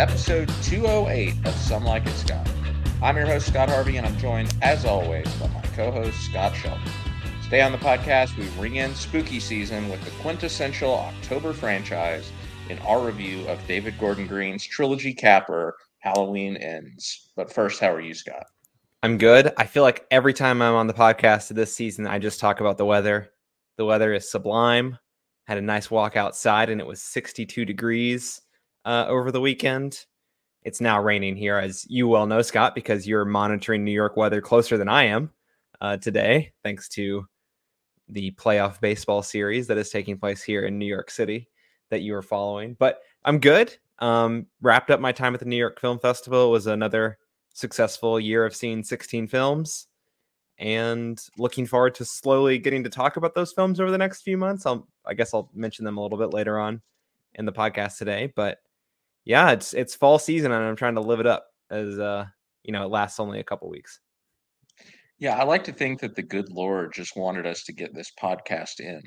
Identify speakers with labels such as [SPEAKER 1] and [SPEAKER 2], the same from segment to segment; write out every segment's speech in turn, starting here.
[SPEAKER 1] episode 208 of Some Like It Scott. I'm your host, Scott Harvey, and I'm joined, as always, by my co host, Scott Shelton. Today on the podcast, we ring in spooky season with the quintessential October franchise in our review of David Gordon Green's trilogy capper, Halloween Ends. But first, how are you, Scott?
[SPEAKER 2] I'm good. I feel like every time I'm on the podcast this season, I just talk about the weather. The weather is sublime. Had a nice walk outside, and it was 62 degrees uh, over the weekend. It's now raining here, as you well know, Scott, because you're monitoring New York weather closer than I am uh, today, thanks to the playoff baseball series that is taking place here in New York City that you are following. But I'm good. Um, wrapped up my time at the New York Film Festival. It was another successful year of seeing 16 films and looking forward to slowly getting to talk about those films over the next few months. I'll, I guess I'll mention them a little bit later on in the podcast today, but yeah, it's it's fall season and I'm trying to live it up as uh, you know, it lasts only a couple weeks.
[SPEAKER 1] Yeah, I like to think that the good Lord just wanted us to get this podcast in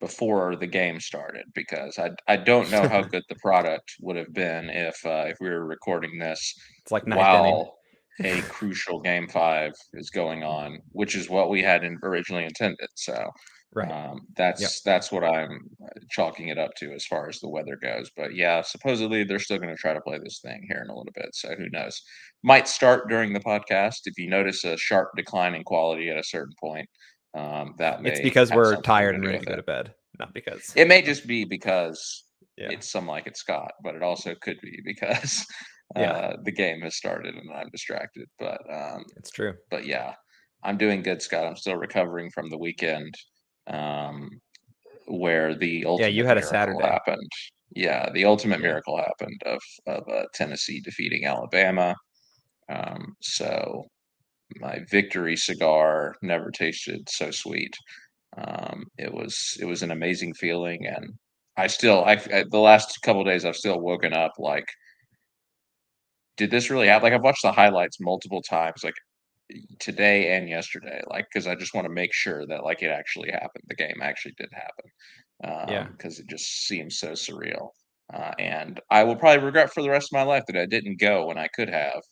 [SPEAKER 1] before the game started because I I don't know how good the product would have been if uh, if we were recording this
[SPEAKER 2] It's like
[SPEAKER 1] while a crucial game five is going on, which is what we had in, originally intended. So
[SPEAKER 2] Right.
[SPEAKER 1] um, that's
[SPEAKER 2] Yep.
[SPEAKER 1] that's what I'm uh, chalking it up to as far as the weather goes. But yeah, supposedly they're still going to try to play this thing here in a little bit. So who knows? Might start during the podcast. If you notice a sharp decline in quality at a certain point, um, that may
[SPEAKER 2] It's because we're tired and ready to go
[SPEAKER 1] it.
[SPEAKER 2] to bed, not because
[SPEAKER 1] It may just be because
[SPEAKER 2] yeah.
[SPEAKER 1] it's some like it's Scott, but it also could be because
[SPEAKER 2] Yeah.
[SPEAKER 1] uh, the game has started and I'm distracted. But um,
[SPEAKER 2] It's true.
[SPEAKER 1] but yeah, I'm doing good, Scott. I'm still recovering from the weekend um, where the ultimate
[SPEAKER 2] you had a Saturday.
[SPEAKER 1] happened. Yeah, the ultimate miracle happened of of uh, Tennessee defeating Alabama. Um, so my victory cigar never tasted so sweet. Um, it was it was an amazing feeling, and I still I, I the last couple days I've still woken up like, did this really happen? Like I've watched the highlights multiple times, like today and yesterday, like because I just want to make sure that like it actually happened. The game actually did happen.
[SPEAKER 2] Yeah.
[SPEAKER 1] because it just seems so surreal. Uh, and I will probably regret for the rest of my life that I didn't go when I could have.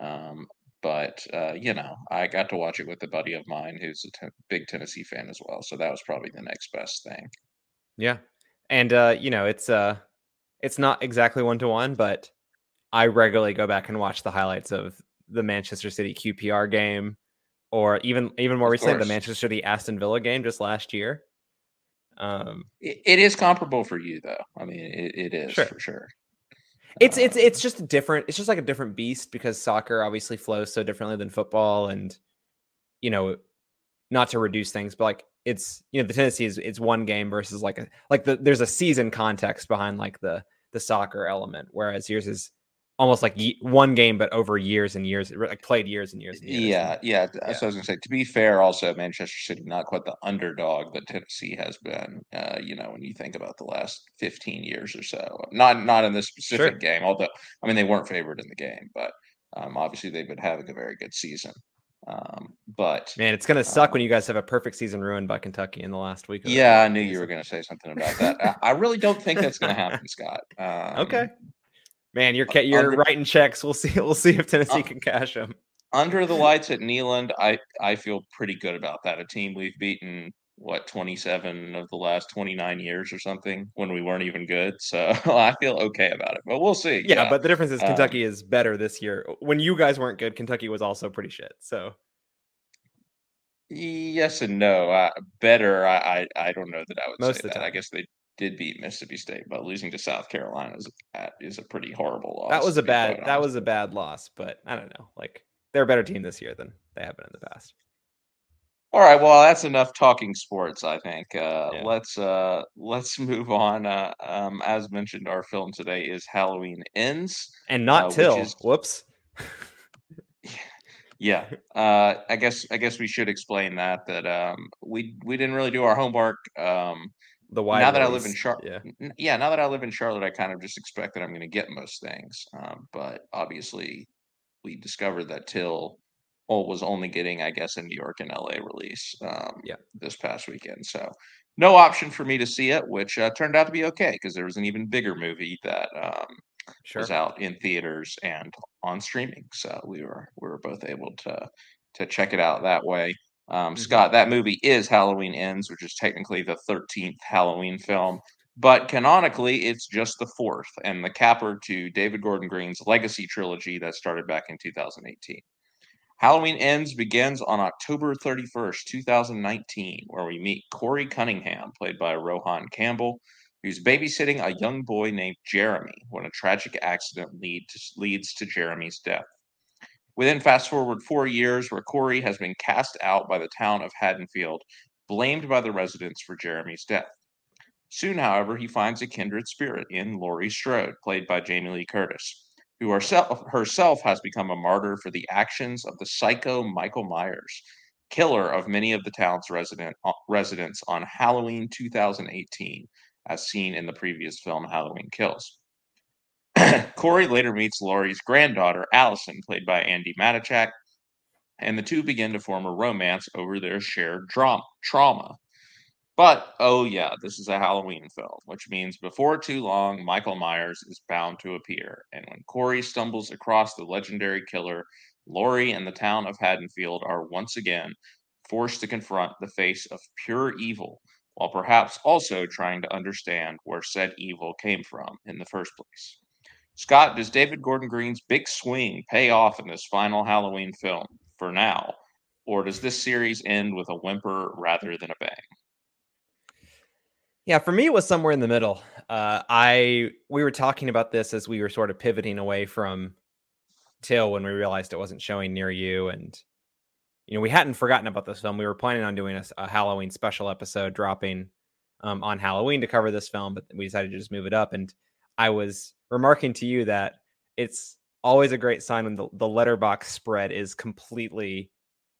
[SPEAKER 1] Um, but uh, you know, I got to watch it with a buddy of mine who's a big Tennessee fan as well. So that was probably the next best thing.
[SPEAKER 2] Yeah. And uh, you know, it's uh it's not exactly one to one, but I regularly go back and watch the highlights of the Manchester City QPR game or even even more
[SPEAKER 1] Of
[SPEAKER 2] recently the. Manchester City Aston Villa game just last year. Um
[SPEAKER 1] It, it is comparable for you, though. I mean, it, it is
[SPEAKER 2] Sure.
[SPEAKER 1] for sure.
[SPEAKER 2] it's it's
[SPEAKER 1] Um,
[SPEAKER 2] it's just a different it's just like a different beast because soccer obviously flows so differently than football and you know not to reduce things but like it's you know the Tennessee is it's one game versus like a like the there's a season context behind like the the soccer element whereas yours is almost like one game but over years and years like played years and years and years
[SPEAKER 1] Yeah, yeah.
[SPEAKER 2] Yeah.
[SPEAKER 1] what I was gonna say. To be fair, also Manchester City not quite the underdog that Tennessee has been. Uh, you know, when you think about the last fifteen years or so, not not in this specific
[SPEAKER 2] Sure.
[SPEAKER 1] game. Although, I mean, they weren't favored in the game, but um, obviously they've been having a very good season. Um, but
[SPEAKER 2] man it's gonna suck
[SPEAKER 1] Um,
[SPEAKER 2] when you guys have a perfect season ruined by Kentucky in the last week
[SPEAKER 1] yeah, I knew you were going to say something about that. I, I really don't think that's going to happen, Scott. Um,
[SPEAKER 2] okay man you're you're
[SPEAKER 1] under-
[SPEAKER 2] writing checks we'll see we'll see if Tennessee
[SPEAKER 1] Uh,
[SPEAKER 2] can cash them
[SPEAKER 1] under the lights at Neyland, I I feel pretty good about that. A team we've beaten what 27 of the last 29 years or something when we weren't even good. So I feel okay about it. But we'll see.
[SPEAKER 2] Yeah, but the difference is
[SPEAKER 1] Um,
[SPEAKER 2] Kentucky is better this year. When you guys weren't good, Kentucky was also pretty shit. So
[SPEAKER 1] yes and no. Uh, better. I, I I don't know that I would
[SPEAKER 2] Most
[SPEAKER 1] say that. I guess they did beat Mississippi State, but losing to South Carolina is a, is a pretty horrible loss.
[SPEAKER 2] that was a bad that was a bad loss, but I don't know. Like they're a better team this year than they have been in the past.
[SPEAKER 1] All right, well, that's enough talking sports. I think. Uh,
[SPEAKER 2] Yeah.
[SPEAKER 1] Let's uh, let's move on. Uh, um, as mentioned, our film today is Halloween Ends.
[SPEAKER 2] And not
[SPEAKER 1] Uh,
[SPEAKER 2] till
[SPEAKER 1] is-
[SPEAKER 2] whoops.
[SPEAKER 1] Yeah, uh, I guess I guess we should explain that that um, we we didn't really do our homework. Um,
[SPEAKER 2] The wide
[SPEAKER 1] now that I live in. Charlotte,
[SPEAKER 2] Yeah.
[SPEAKER 1] yeah, now that I live in Charlotte, I kind of just expect that I'm going to get most things. Um, but obviously, we discovered that Till was only getting, I guess, a New York and LA release. Um,
[SPEAKER 2] Yeah.
[SPEAKER 1] this past weekend. So no option for me to see it, which uh, turned out to be okay because there was an even bigger movie that um,
[SPEAKER 2] Sure.
[SPEAKER 1] was out in theaters and on streaming. So we were we were both able to to check it out that way. Um,
[SPEAKER 2] Mhm.
[SPEAKER 1] Scott, that movie is Halloween Ends, which is technically the 13th Halloween film, but canonically it's just the fourth and the capper to David Gordon Green's legacy trilogy that started back in 2018. Halloween Ends begins on October 31st, 2019, where we meet Corey Cunningham, played by Rohan Campbell, who's babysitting a young boy named Jeremy when a tragic accident lead to, leads to Jeremy's death. We then fast forward four years where Corey has been cast out by the town of Haddonfield, blamed by the residents for Jeremy's death. Soon, however, he finds a kindred spirit in Laurie Strode, played by Jamie Lee Curtis, who herself, herself has become a martyr for the actions of the psycho Michael Myers, killer of many of the town's resident, uh, residents on Halloween 2018, as seen in the previous film Halloween Kills. Corey later meets Laurie's granddaughter, Allison, played by Andi Matichak, and the two begin to form a romance over their shared trauma. But, oh yeah, this is a Halloween film, which means before too long, Michael Myers is bound to appear. And when Corey stumbles across the legendary killer, Laurie and the town of Haddonfield are once again forced to confront the face of pure evil, while perhaps also trying to understand where said evil came from in the first place. Scott, does David Gordon Green's big swing pay off in this final Halloween film for now? Or does this series end with a whimper rather than a bang?
[SPEAKER 2] Yeah, for me, it was somewhere in the middle. Uh, I we were talking about this as we were sort of pivoting away from Till when we realized it wasn't showing near you, and you know we hadn't forgotten about this film. We were planning on doing a, a Halloween special episode dropping um, on Halloween to cover this film, but we decided to just move it up. And I was remarking to you that it's always a great sign when the, the Letterboxd spread is completely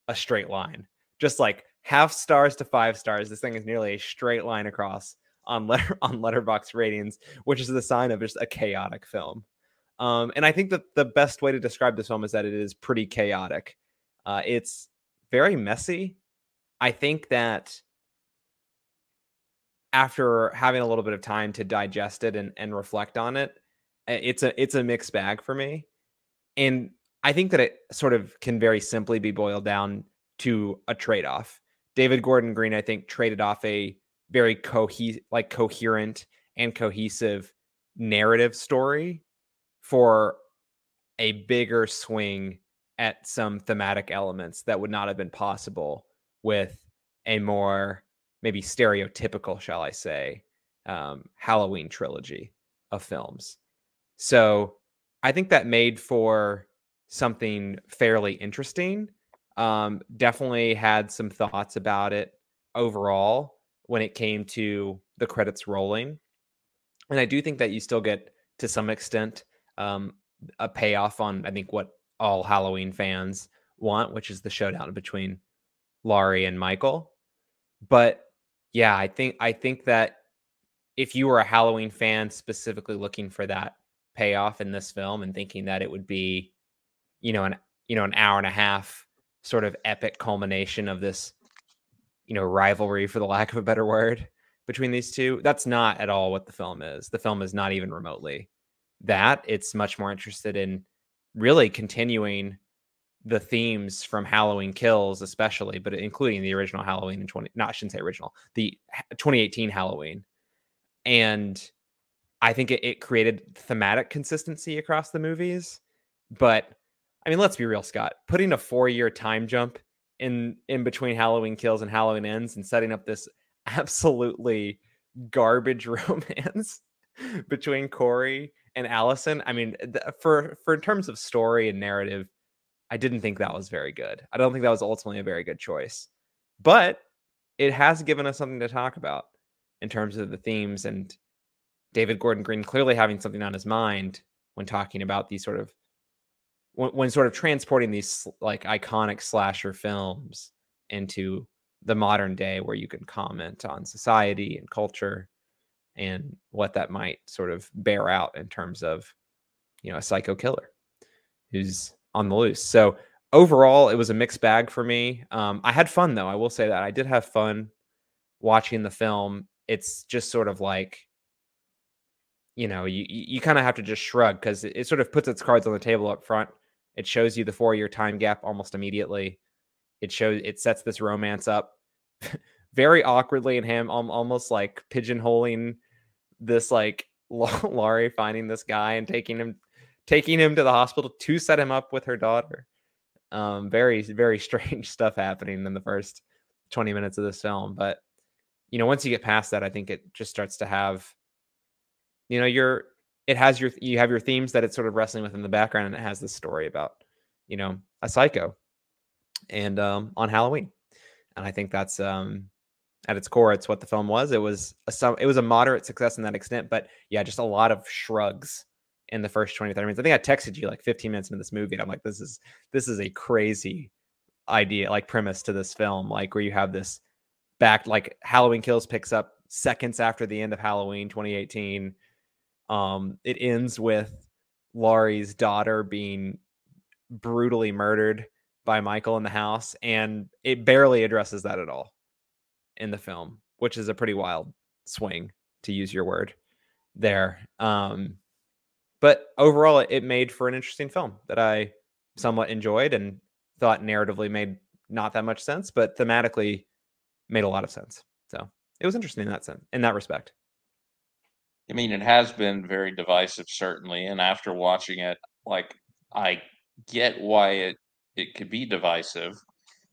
[SPEAKER 2] a straight line, just like half stars to five stars. This thing is nearly a straight line across on letter on Letterboxd ratings, which is the sign of just a chaotic film. Um, and I think that the best way to describe this film is that it is pretty chaotic. Uh, it's very messy. I think that after having a little bit of time to digest it and, and reflect on it, it's a it's a mixed bag for me. And I think that it sort of can very simply be boiled down to a trade-off. David Gordon Green, I think, traded off a very cohe- like coherent and cohesive narrative story for a bigger swing at some thematic elements that would not have been possible with a more maybe stereotypical, shall I say, um, Halloween trilogy of films. So I think that made for something fairly interesting. Um, definitely had some thoughts about it overall when it came to the credits rolling. And I do think that you still get to some extent um, a payoff on, I think, what all Halloween fans want, which is the showdown between Laurie and Michael. But yeah, I think I think that if you were a Halloween fan specifically looking for that payoff in this film and thinking that it would be, you know, an you know, an hour and a half sort of epic culmination of this, you know, rivalry for the lack of a better word between these two, that's not at all what the film is. The film is not even remotely that. It's much more interested in really continuing the themes from Halloween Kills, especially, but including the original Halloween in 20, not, I shouldn't say original, the 2018 Halloween. And I think it, it created thematic consistency across the movies. But I mean, let's be real, Scott. Putting a four year time jump in in between Halloween Kills and Halloween Ends and setting up this absolutely garbage romance between Corey and Allison. I mean, for for in terms of story and narrative, I didn't think that was very good. I don't think that was ultimately a very good choice. But it has given us something to talk about in terms of the themes and David Gordon Green clearly having something on his mind when talking about these sort of when, when sort of transporting these like iconic slasher films into the modern day where you can comment on society and culture and what that might sort of bear out in terms of you know a psycho killer who's on the loose so overall it was a mixed bag for me um, i had fun though i will say that i did have fun watching the film, it's just sort of like you know, you you kind of have to just shrug because it, it, sort of puts its cards on the table up front. It shows you the four year time gap almost immediately. It shows it sets this romance up very awkwardly, and him almost like pigeonholing this like Laurie finding this guy and taking him taking him to the hospital to set him up with her daughter. Um, very very strange stuff happening in the first 20 minutes of this film, but you know, once you get past that, I think it just starts to have you know, you're it has your you have your themes that it's sort of wrestling with in the background, and it has this story about you know a psycho and um on Halloween, and I think that's um at its core it's what the film was. It was a it was a moderate success in that extent, but yeah, just a lot of shrugs in the first 20 30 minutes. I think I texted you like 15 minutes into this movie and I'm like this is this is a crazy idea like premise to this film like where you have this back like Halloween Kills picks up seconds after the end of Halloween 2018 um, it ends with Laurie's daughter being brutally murdered by Michael in the house, and it barely addresses that at all in the film, which is a pretty wild swing, to use your word there. Um, but overall, it made for an interesting film that I somewhat enjoyed and thought narratively made not that much sense, but thematically made a lot of sense. So it was interesting in that sense, in that respect.
[SPEAKER 1] I mean, it has been very divisive, certainly. And after watching it, like I get why it it could be divisive.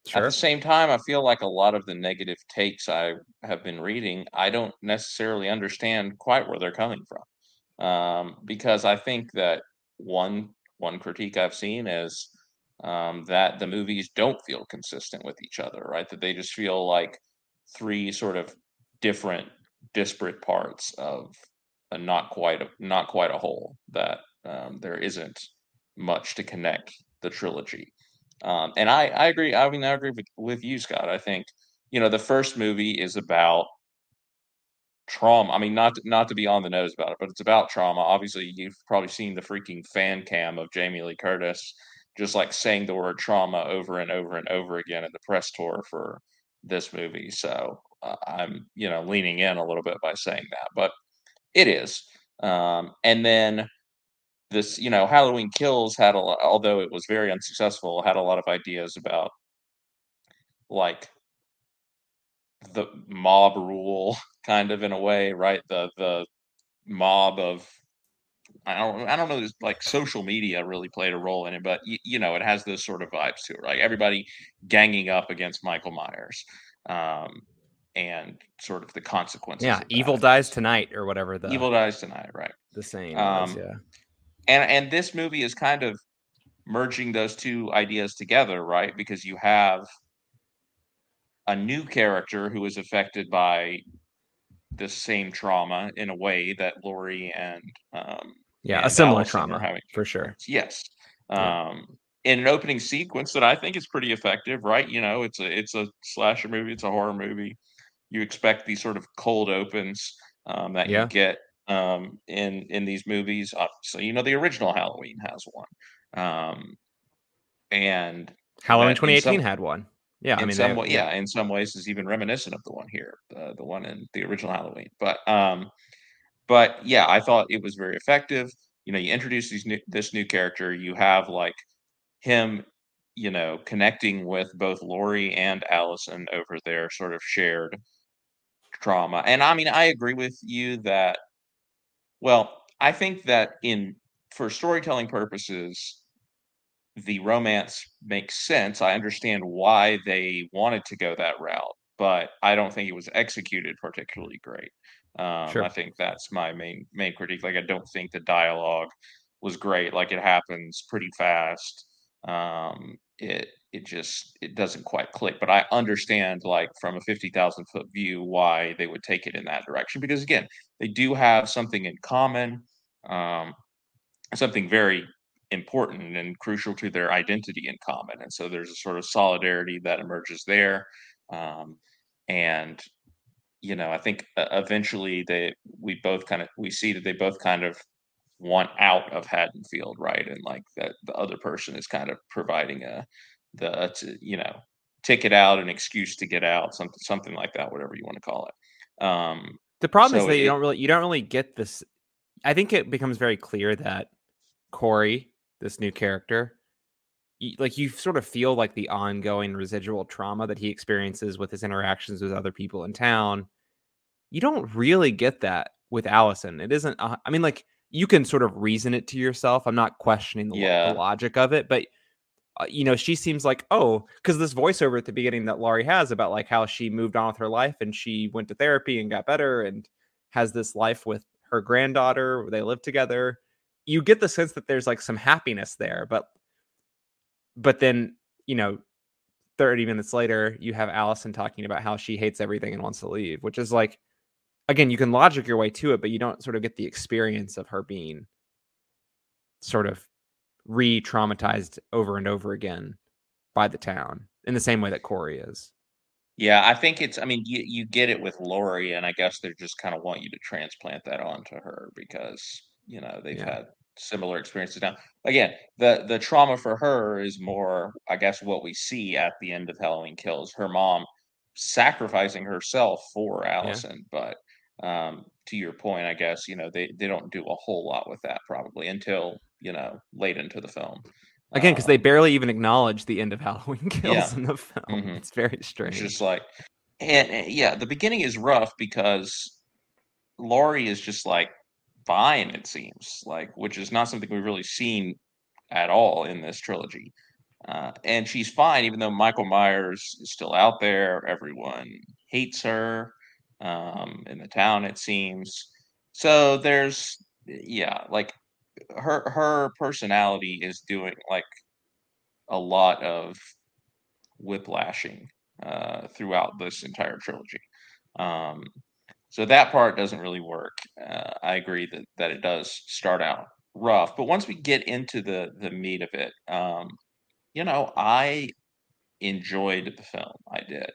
[SPEAKER 1] Sure. At the same time, I feel like a lot of the negative takes I have been reading, I don't necessarily understand quite where they're coming from. Um, because I think that one one critique I've seen is um, that the movies don't feel consistent with each other, right? That they just feel like three sort of different, disparate parts of a not quite a not quite a whole that um, there isn't much to connect the trilogy um, and I, I agree i mean i agree with, with you scott i think you know the first movie is about trauma. I mean not to, not to be on the nose about it but it's about trauma. Obviously you've probably seen the freaking fan cam of jamie lee curtis just like saying the word trauma over and over and over again in the press tour for this movie. So uh, i'm you know leaning in a little bit by saying that but it is. Um, and then this, you know, Halloween Kills had a lot, although it was very unsuccessful, had a lot of ideas about like the mob rule kind of in a way, right? The the mob of I don't I don't know like social media really played a role in it, but y- you know, it has those sort of vibes to it, right? Everybody ganging up against Michael Myers. Um, and sort of the consequences.
[SPEAKER 2] Yeah, evil dies tonight or whatever the
[SPEAKER 1] evil dies tonight, right?
[SPEAKER 2] The same. Um, yeah.
[SPEAKER 1] And and this movie is kind of merging those two ideas together, right? Because you have a new character who is affected by the same trauma in a way that Laurie and um,
[SPEAKER 2] yeah,
[SPEAKER 1] and
[SPEAKER 2] a similar Allison trauma having for sure.
[SPEAKER 1] Yes. Yeah. Um, in an opening sequence that I think is pretty effective, right? You know, it's a it's a slasher movie, it's a horror movie you expect these sort of cold opens um, that yeah. you get um, in in these movies. Obviously, you know the original Halloween has one, um, and
[SPEAKER 2] Halloween 2018 some, had one. Yeah,
[SPEAKER 1] I mean, some way, yeah. in some ways is even reminiscent of the one here, the the one in the original Halloween. But um, but yeah, I thought it was very effective. You know, you introduce these new, this new character, you have like him you know, connecting with both Laurie and Allison over their sort of shared trauma. And I mean, I agree with you that, well, I think that in for storytelling purposes, the romance makes sense. I understand why they wanted to go that route, but I don't think it was executed particularly great. Um, sure. I think that's my main main critique. Like, I don't think the dialogue was great. Like, it happens pretty fast. Um, it it just it doesn't quite click. But I understand like from a fifty thousand foot view why they would take it in that direction because again they do have something in common, um, something very important and crucial to their identity in common, and so there's a sort of solidarity that emerges there, um, and you know I think eventually they we both kind of we see that they both kind of want out of Haddonfield, right? And like that the other person is kind of providing a the you know ticket out, an excuse to get out, something something like that, whatever you want to call it. Um,
[SPEAKER 2] the problem
[SPEAKER 1] so
[SPEAKER 2] is that you don't really you don't really get this. I think it becomes very clear that Corey, this new character, like you sort of feel like the ongoing residual trauma that he experiences with his interactions with other people in town. You don't really get that with Allison. It isn't. Uh, I mean, like you can sort of reason it to yourself. I'm not questioning the, lo- the logic of it, but uh, you know, she seems like, oh, because this voiceover at the beginning that Laurie has about like how she moved on with her life and she went to therapy and got better and has this life with her granddaughter where they live together. You get the sense that there's like some happiness there, but but then, you know, 30 minutes later, you have Allison talking about how she hates everything and wants to leave, which is like again, you can logic your way to it, but you don't sort of get the experience of her being sort of re-traumatized over and over again by the town in the same way that Corey is.
[SPEAKER 1] Yeah, I think it's. I mean, you you get it with Laurie, and I guess they just kind of want you to transplant that onto her because you know they've
[SPEAKER 2] Yeah.
[SPEAKER 1] had similar experiences. Now, again, the the trauma for her is more, I guess, what we see at the end of Halloween Kills. Her mom sacrificing herself for Allison, but um, to your point, I guess you know they they don't do a whole lot with that probably until you know late into the film.
[SPEAKER 2] Again, because they
[SPEAKER 1] Um,
[SPEAKER 2] barely even acknowledge the end of Halloween Kills
[SPEAKER 1] Yeah.
[SPEAKER 2] in the film.
[SPEAKER 1] Mhm.
[SPEAKER 2] It's very strange.
[SPEAKER 1] It's just like, and, and yeah, the beginning is rough because Laurie is just like fine, it seems like, which is not something we've really seen at all in this trilogy. Uh, and she's fine, even though Michael Myers is still out there. Everyone hates her um, in the town, it seems. So there's, yeah, like her her personality is doing like a lot of whiplashing uh, throughout this entire trilogy. Um, so that part doesn't really work. Uh, I agree that that it does start out rough, but once we get into the the meat of it, um, you know, I enjoyed the film. I did.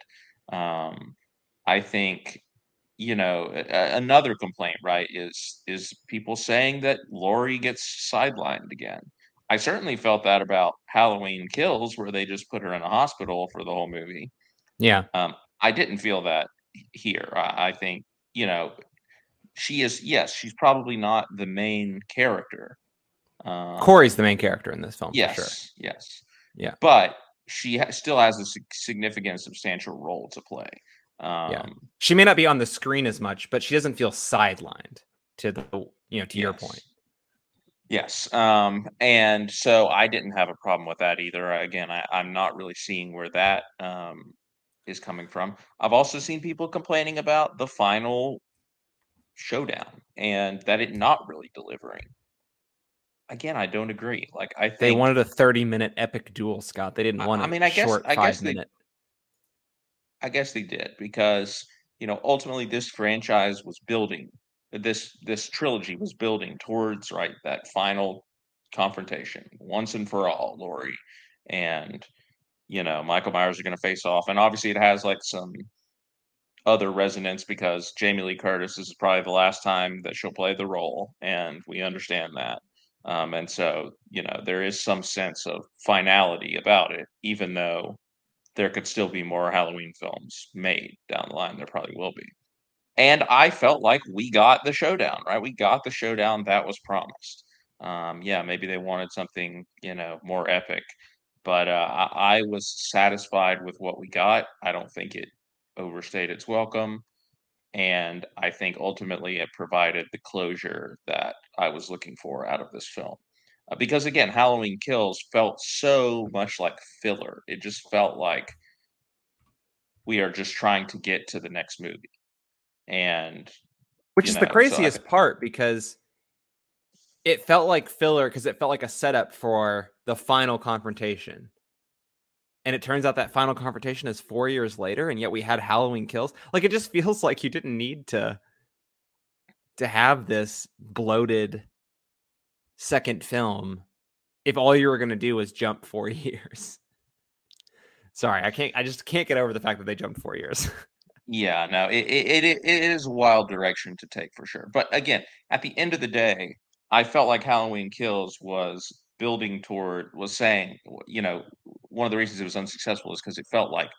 [SPEAKER 1] Um, I think you know a- another complaint, right, is is people saying that Laurie gets sidelined again. I certainly felt that about Halloween Kills, where they just put her in a hospital for the whole movie.
[SPEAKER 2] yeah.
[SPEAKER 1] Um, I didn't feel that here. I, I think you know she is. Yes, she's probably not the main character. Um,
[SPEAKER 2] Corey's the main character in this film
[SPEAKER 1] Yes,
[SPEAKER 2] for sure.
[SPEAKER 1] yes,
[SPEAKER 2] Yeah.
[SPEAKER 1] But she ha- still has a sig- significant, substantial role to play. Um,
[SPEAKER 2] She may not be on the screen as much, but she doesn't feel sidelined to the you know, to your point.
[SPEAKER 1] Yes. Um, and so I didn't have a problem with that either. Again, I, I'm not really seeing where that um, is coming from. I've also seen people complaining about the final showdown and that it not really delivering. Again, I don't agree. Like I think
[SPEAKER 2] They wanted a 30 minute epic duel, Scott. They didn't
[SPEAKER 1] I-
[SPEAKER 2] want
[SPEAKER 1] I
[SPEAKER 2] a
[SPEAKER 1] mean, I guess-
[SPEAKER 2] short
[SPEAKER 1] I guess they-
[SPEAKER 2] minute.
[SPEAKER 1] I guess they did because you know ultimately this franchise was building this this trilogy was building towards right that final confrontation once and for all Laurie. and you know Michael Myers are going to face off and obviously it has like some other resonance because Jamie Lee Curtis is probably the last time that she'll play the role and we understand that um, and so you know there is some sense of finality about it even though there could still be more Halloween films made down the line. There probably will be. And I felt like we got the showdown, right? We got the showdown that was promised. Um, yeah, maybe they wanted something, you know, more epic, but uh, I, I was satisfied with what we got. I don't think it overstayed its welcome. And I think ultimately it provided the closure that I was looking for out of this film. Uh, because again, Halloween Kills felt so much like filler. It just felt like we are just trying to get to the next movie. And
[SPEAKER 2] Which is
[SPEAKER 1] know,
[SPEAKER 2] the
[SPEAKER 1] so I-
[SPEAKER 2] craziest part because it felt like filler because it felt like a setup for the final confrontation. And it turns out that final confrontation is four years later, and yet we had Halloween kills. Like it just feels like you didn't need to to have this bloated second film if all you were going to do was jump four years. Sorry, I can't. I just can't get over the fact that they jumped four years.
[SPEAKER 1] yeah, no, it it, it it is a wild direction to take for sure. But again, at the end of the day, I felt like Halloween Kills was building toward was saying, you know, one of the reasons it was unsuccessful is because it felt like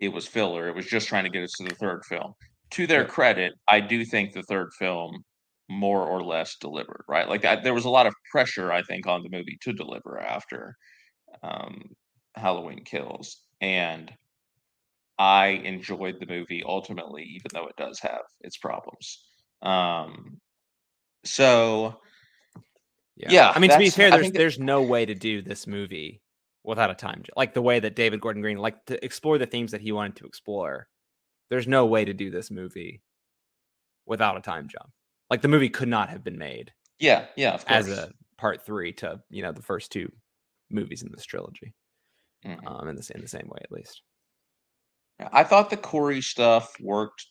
[SPEAKER 1] it was filler. It was just trying to get us to the third film. To their credit, I do think the third film more or less delivered, right? Like I, there was a lot of pressure, I think, on the movie to deliver after um, Halloween Kills, and I enjoyed the movie ultimately, even though it does have its problems. Um, so
[SPEAKER 2] Yeah.
[SPEAKER 1] Yeah,
[SPEAKER 2] I mean, to be fair, there's
[SPEAKER 1] that-
[SPEAKER 2] there's no way to do this movie without a time jump. Like the way that David Gordon Green like to explore the themes that he wanted to explore. There's no way to do this movie without a time jump. Like the movie could not have been made
[SPEAKER 1] yeah, yeah, of course.
[SPEAKER 2] as a part three to you know the first two movies in this trilogy.
[SPEAKER 1] Mhm.
[SPEAKER 2] Um, in the same in the same way at least.
[SPEAKER 1] I thought the Corey stuff worked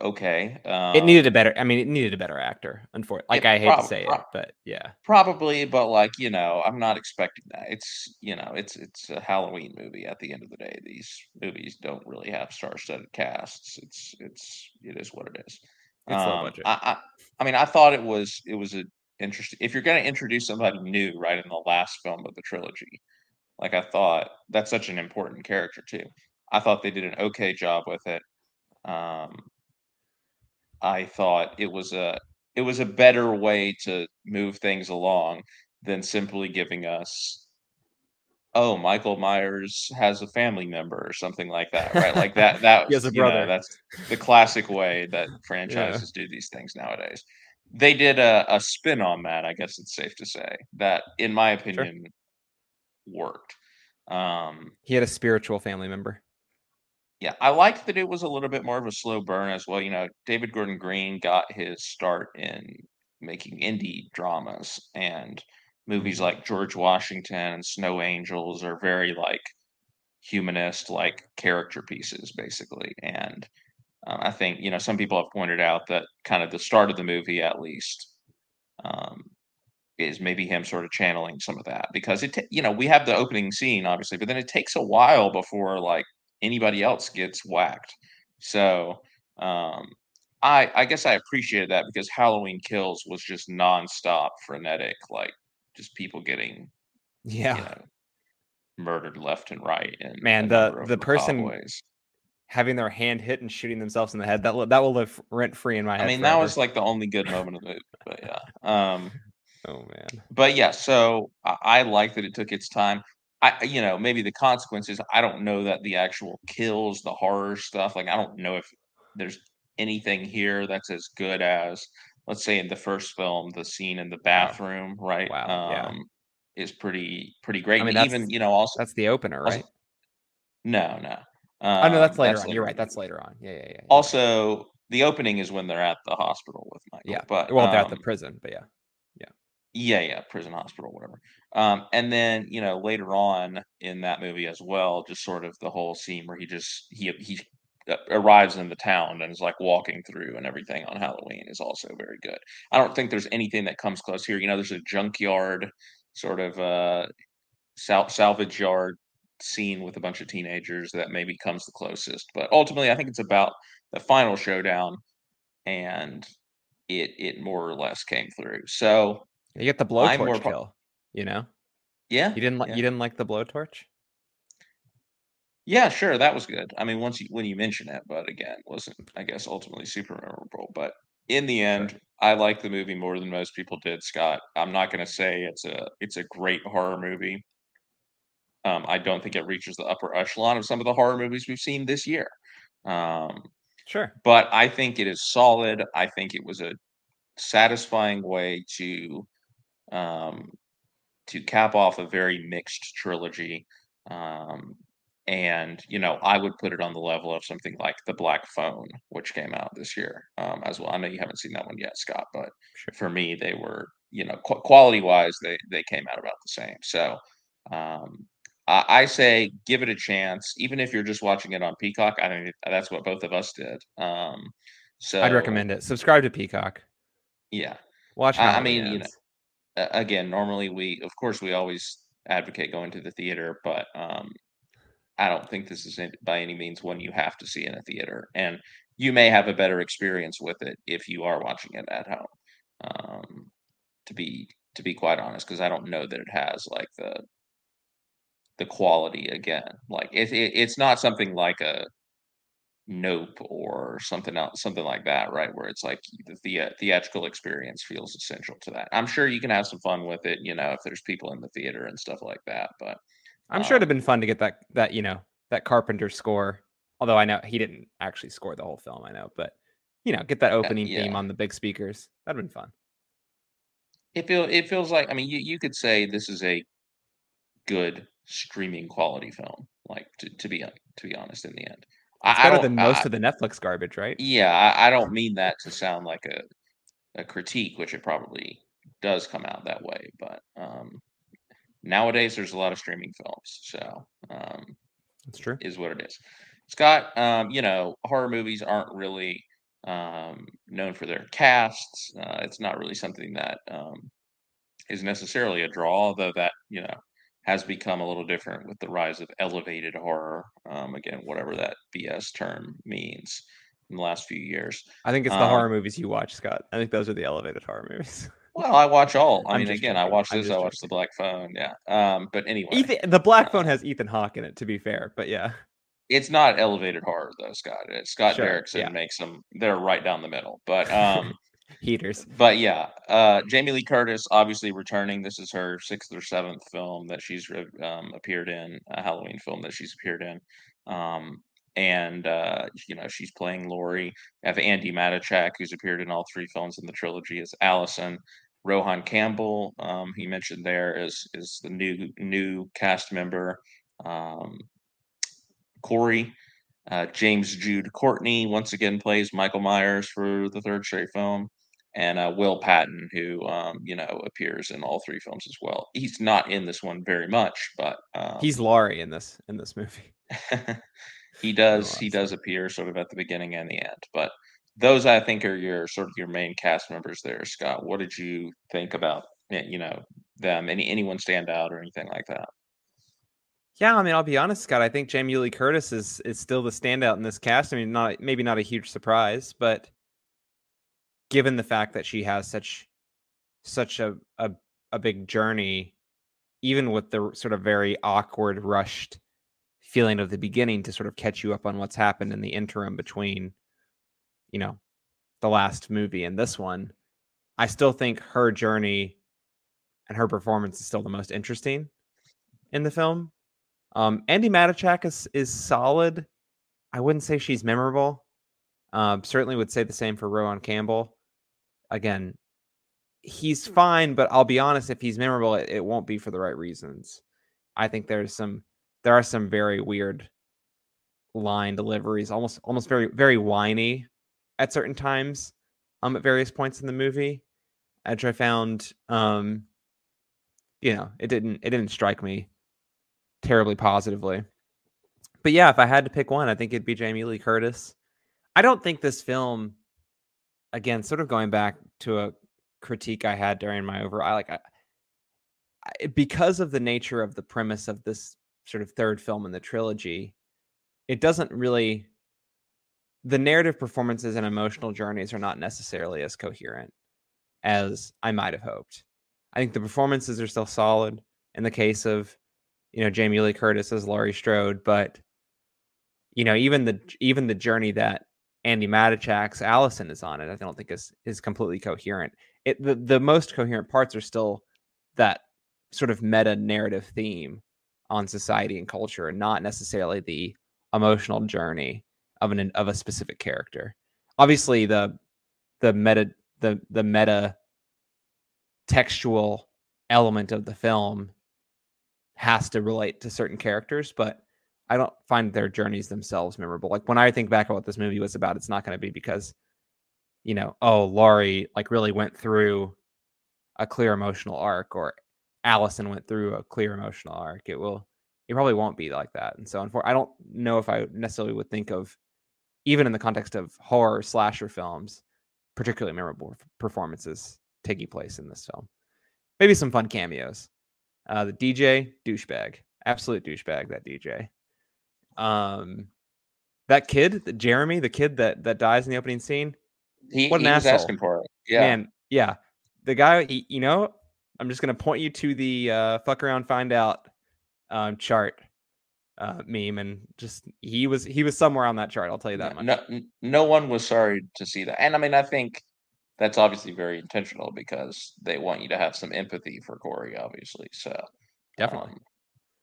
[SPEAKER 1] okay. Um,
[SPEAKER 2] It needed a better. I mean, it needed a better actor. Unfortunately, like I hate
[SPEAKER 1] prob-
[SPEAKER 2] to say it, but yeah,
[SPEAKER 1] probably, but like you know, I'm not expecting that. It's you know, it's it's a Halloween movie. At the end of the day, these movies don't really have star-studded casts. It's it's it is what it is.
[SPEAKER 2] It's low
[SPEAKER 1] Um,
[SPEAKER 2] budget.
[SPEAKER 1] I, I I mean, I thought it was it was a interesting. If you're going to introduce somebody new, right in the last film of the trilogy, like I thought that's such an important character too. I thought they did an okay job with it. Um, I thought it was a it was a better way to move things along than simply giving us oh Michael Myers has a family member or something like that right? Like that that
[SPEAKER 2] He has a
[SPEAKER 1] you know,
[SPEAKER 2] brother.
[SPEAKER 1] that's the classic way that franchises do these things nowadays. They did a, a spin on that I guess it's safe to say that in my opinion worked. Um
[SPEAKER 2] he had a spiritual family member.
[SPEAKER 1] Yeah, I like that it was a little bit more of a slow burn as well. You know, David Gordon Green got his start in making indie dramas and movies
[SPEAKER 2] Mhm.
[SPEAKER 1] like George Washington and Snow Angels are very like humanist like character pieces basically. And um, I think, you know, some people have pointed out that kind of the start of the movie at least um is maybe him sort of channeling some of that because it, ta- you know, we have the opening scene obviously, but then it takes a while before like anybody else gets whacked. So, um, I I guess I appreciated that because Halloween Kills was just nonstop frenetic, like just people getting
[SPEAKER 2] Yeah,
[SPEAKER 1] you know murdered left and right. And
[SPEAKER 2] Man, the- the person-
[SPEAKER 1] ways.
[SPEAKER 2] having their hand hit and shooting themselves in the head that will- that will live rent free in my head.
[SPEAKER 1] I mean, that was like the only good moment of the movie. But yeah. Um,
[SPEAKER 2] oh man.
[SPEAKER 1] but yeah, so I, I like that it took its time. I, you know, maybe the consequences. I don't know that the actual kills, the horror stuff. Like, I don't know if there's anything here that's as good as, let's say, in the first film, the scene in the bathroom, right?
[SPEAKER 2] Wow, yeah.
[SPEAKER 1] Um, is pretty pretty great.
[SPEAKER 2] I mean,
[SPEAKER 1] even you know, also
[SPEAKER 2] That's the opener,
[SPEAKER 1] also-
[SPEAKER 2] right?
[SPEAKER 1] no, no.
[SPEAKER 2] oh no, that's
[SPEAKER 1] um,
[SPEAKER 2] later on. You're right. That's later on. Yeah, yeah, yeah. you're right.
[SPEAKER 1] Also, the opening is when they're at the hospital with Michael.
[SPEAKER 2] yeah.
[SPEAKER 1] but
[SPEAKER 2] well, they're at the
[SPEAKER 1] um,
[SPEAKER 2] prison, but yeah.
[SPEAKER 1] Yeah, yeah, prison hospital, whatever. Um, and then you know later on in that movie as well, just sort of the whole scene where he just he he arrives in the town and is like walking through and everything on Halloween is also very good. I don't think there's anything that comes close here. You know, there's a junkyard sort of uh sal- salvage yard scene with a bunch of teenagers that maybe comes the closest, but ultimately I think it's about the final showdown and it it more or less came through. So
[SPEAKER 2] You get the blowtorch
[SPEAKER 1] pro-
[SPEAKER 2] kill. You know,
[SPEAKER 1] yeah,
[SPEAKER 2] you didn't like
[SPEAKER 1] yeah.
[SPEAKER 2] you didn't like the blowtorch.
[SPEAKER 1] Yeah, sure, that was good. I mean, once you when you mention it, but again, wasn't I guess ultimately super memorable. But in the end, I like the movie more than most people did. Scott, I'm not going to say it's a it's a great horror movie. Um, I don't think it reaches the upper echelon of some of the horror movies we've seen this year. Um,
[SPEAKER 2] Sure.
[SPEAKER 1] but I think it is solid. I think it was a satisfying way to um, to cap off a very mixed trilogy. Um, and you know, I would put it on the level of something like The Black Phone, which came out this year um, as well. I know you haven't seen that one yet, Scott, but
[SPEAKER 2] Sure.
[SPEAKER 1] for me, they were you know qu- quality wise, they they came out about the same. So. Um, I I say give it a chance, even if you're just watching it on Peacock. I think that's what both of us did. Um, so
[SPEAKER 2] I'd recommend it. Subscribe to Peacock.
[SPEAKER 1] Yeah,
[SPEAKER 2] Watch.
[SPEAKER 1] I- I mean, you know, again, normally we, of course, we always advocate going to the theater, but um, I don't think this is by any means one you have to see in a theater, and you may have a better experience with it if you are watching it at home. Um, to be to be quite honest, because I don't know that it has like the the quality again. Like it, it it's not something like a Nope or something else, something like that, right? Where it's like the, the theatrical experience feels essential to that. I'm sure you can have some fun with it, you know, if there's people in the theater and stuff like that. But
[SPEAKER 2] I'm um, sure it'd have been fun to get that that you know that Carpenter score. Although I know he didn't actually score the whole film, I know, but you know, get that opening yeah. theme on the big speakers. That'd been fun.
[SPEAKER 1] It feel it feels like I mean you, you could say this is a good streaming quality film, like to, to be to be honest in the end.
[SPEAKER 2] It's I, better than most I, of the Netflix garbage, right?
[SPEAKER 1] Yeah, I, I, don't mean that to sound like a a critique, which it probably does come out that way. But um, nowadays, there's a lot of streaming films, so um,
[SPEAKER 2] that's true.
[SPEAKER 1] Is what it is. Scott, um, you know, horror movies aren't really um, known for their casts. Uh, it's not really something that um, is necessarily a draw, although that you know has become a little different with the rise of elevated horror. Um, again, whatever that BS term means in the last few years.
[SPEAKER 2] I think it's the um, horror movies you watch, Scott. I think those are the elevated horror movies.
[SPEAKER 1] Well, I watch all. I I'm mean, again, joking. I watch this. I watch the Black Phone. Yeah. Um, but anyway,
[SPEAKER 2] Ethan, the Black uh, Phone has Ethan Hawke in it. To be fair, but yeah,
[SPEAKER 1] it's not elevated horror though, Scott. It's Scott sure, Derrickson yeah. makes them. They're right down the middle. But um,
[SPEAKER 2] heaters.
[SPEAKER 1] But yeah, uh, Jamie Lee Curtis obviously returning. This is her sixth or seventh film that she's um, appeared in, a Halloween film that she's appeared in. Um, and uh, you know she's playing Laurie. I have Andi Matichak, who's appeared in all three films in the trilogy, as Allison. Rohan Campbell, um, he mentioned there is is the new new cast member. Um, Corey, uh, James Jude Courtney once again plays Michael Myers for the third straight film and uh, Will Patton, who um, you know appears in all three films as well. He's not in this one very much, but um,
[SPEAKER 2] he's Laurie in this in this movie.
[SPEAKER 1] he does he does appear sort of at the beginning and the end, but those I think are your sort of your main cast members there. Scott, what did you think about eh, you know them? Any anyone stand out or anything like that?
[SPEAKER 2] Yeah, I mean, I'll be honest, Scott. I think Jamie Lee Curtis is is still the standout in this cast. I mean, not maybe not a huge surprise, but given the fact that she has such such a, a a big journey even with the sort of very awkward rushed feeling of the beginning to sort of catch you up on what's happened in the interim between you know the last movie and this one i still think her journey and her performance is still the most interesting in the film. Um andi matichak is is solid. I wouldn't say she's memorable. Um certainly would say the same for Rohan campbell again, he's fine, but I'll be honest, if he's memorable, it, it won't be for the right reasons. I think there's some there are some very weird line deliveries, almost almost very very whiny at certain times, um, at various points in the movie, which I found um, you know, it didn't it didn't strike me terribly positively. But yeah, if I had to pick one, I think it'd be Jamie Lee Curtis. I don't think this film again, sort of going back to a critique I had during my overall, I like I, I, because of the nature of the premise of this sort of third film in the trilogy, it doesn't really the narrative performances and emotional journeys are not necessarily as coherent as I might have hoped. I think the performances are still solid in the case of, you know, Jamie Lee Curtis as Laurie Strode, but you know, even the even the journey that Andi Matichak's Allison is on it. I don't think is is completely coherent. It the, the most coherent parts are still that sort of meta narrative theme on society and culture, and not necessarily the emotional journey of an of a specific character. Obviously, the the meta the the meta textual element of the film has to relate to certain characters, but I don't find their journeys themselves memorable. Like when I think back on what this movie was about, it's not going to be because, you know, oh, Laurie like really went through a clear emotional arc or Allison went through a clear emotional arc. It will, it probably won't be like that. And so, I don't know if I necessarily would think of, even in the context of horror slasher films, particularly memorable performances taking place in this film. Maybe some fun cameos. Uh, the DJ, douchebag, absolute douchebag. That DJ. Um, that kid, Jeremy, the kid that that dies in the opening scene.
[SPEAKER 1] He, what an he asshole. asking for it. Yeah, man.
[SPEAKER 2] Yeah, the guy. He, you know, I'm just gonna point you to the uh, fuck around, find out um, chart uh, meme, and just he was he was somewhere on that chart. I'll tell you that much.
[SPEAKER 1] No, no one was sorry to see that, and I mean, I think that's obviously very intentional because they want you to have some empathy for Corey, obviously. So
[SPEAKER 2] definitely.
[SPEAKER 1] Um,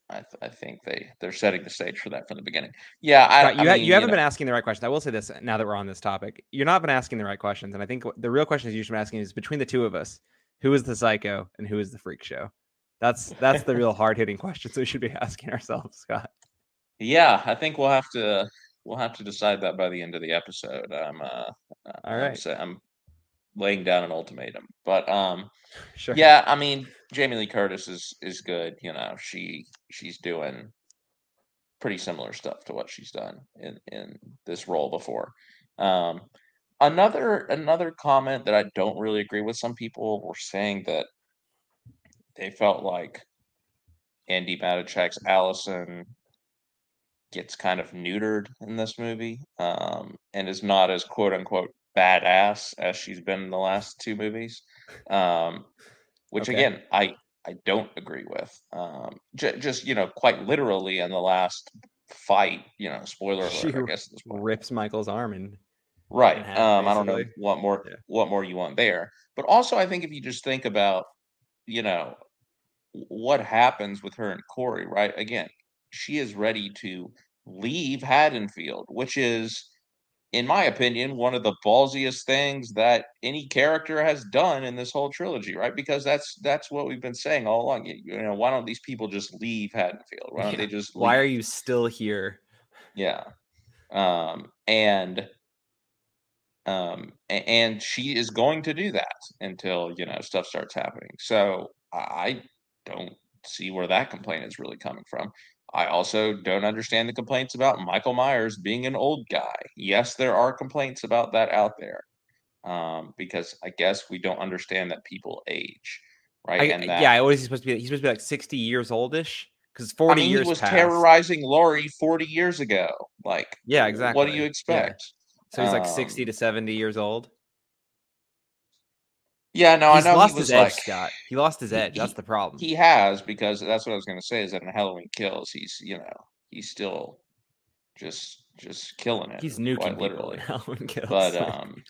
[SPEAKER 1] I, th- I think they they're setting the stage for that from the beginning. Yeah, I,
[SPEAKER 2] Scott, you,
[SPEAKER 1] I
[SPEAKER 2] ha- you haven't
[SPEAKER 1] know,
[SPEAKER 2] been asking the right questions. I will say this now that we're on this topic. You're not been asking the right questions, and I think the real question you should be asking is between the two of us, who is the psycho and who is the freak show? That's that's the real hard hitting questions we should be asking ourselves, Scott.
[SPEAKER 1] Yeah, I think we'll have to we'll have to decide that by the end of the episode. I'm uh,
[SPEAKER 2] All
[SPEAKER 1] I'm, I'm laying down an ultimatum, but um,
[SPEAKER 2] Sure.
[SPEAKER 1] yeah, I mean, Jamie Lee Curtis is is good. You know, she she's doing pretty similar stuff to what she's done in in this role before. Um, another another comment that I don't really agree with. Some people were saying that they felt like Andi Matichak's Allison gets kind of neutered in this movie, um, and is not as quote unquote badass as she's been in the last two movies. Um, which
[SPEAKER 2] Okay.
[SPEAKER 1] again, I I don't agree with. Um, j- just you know, quite literally in the last fight, you know, spoiler alert.
[SPEAKER 2] She
[SPEAKER 1] I guess at this point.
[SPEAKER 2] Rips Michael's arm and
[SPEAKER 1] Right. Um, I don't know what more
[SPEAKER 2] Yeah.
[SPEAKER 1] what more you want there. But also I think if you just think about, you know, what happens with her and Corey, right? Again, she is ready to leave Haddonfield, which is, in my opinion, one of the ballsiest things that any character has done in this whole trilogy, right? Because that's that's what we've been saying all along. You, you know, why don't these people just leave Haddonfield? Why don't
[SPEAKER 2] Yeah.
[SPEAKER 1] they just
[SPEAKER 2] why are you still here?
[SPEAKER 1] Yeah. Um, and um, and she is going to do that until you know stuff starts happening. So I don't see where that complaint is really coming from. I also don't understand the complaints about Michael Myers being an old guy. Yes, there are complaints about that out there, um, because I guess we don't understand that people age, right?
[SPEAKER 2] I,
[SPEAKER 1] and that,
[SPEAKER 2] yeah, is he supposed to be? He's supposed to be like 60 years oldish because 40
[SPEAKER 1] I mean,
[SPEAKER 2] years
[SPEAKER 1] he was
[SPEAKER 2] passed.
[SPEAKER 1] terrorizing Laurie forty years ago. Like,
[SPEAKER 2] Yeah, exactly.
[SPEAKER 1] What do you
[SPEAKER 2] Yeah.
[SPEAKER 1] expect?
[SPEAKER 2] So he's like 60
[SPEAKER 1] Um,
[SPEAKER 2] to 70 years old.
[SPEAKER 1] Yeah, no,
[SPEAKER 2] He's
[SPEAKER 1] I know
[SPEAKER 2] lost
[SPEAKER 1] he was
[SPEAKER 2] his edge,
[SPEAKER 1] like
[SPEAKER 2] Scott. He lost his
[SPEAKER 1] he-
[SPEAKER 2] edge. That's the problem.
[SPEAKER 1] He has because that's what I was going to say is that in Halloween Kills, he's you know he's still just just killing it.
[SPEAKER 2] He's nuking
[SPEAKER 1] literally.
[SPEAKER 2] Halloween Kills.
[SPEAKER 1] But um,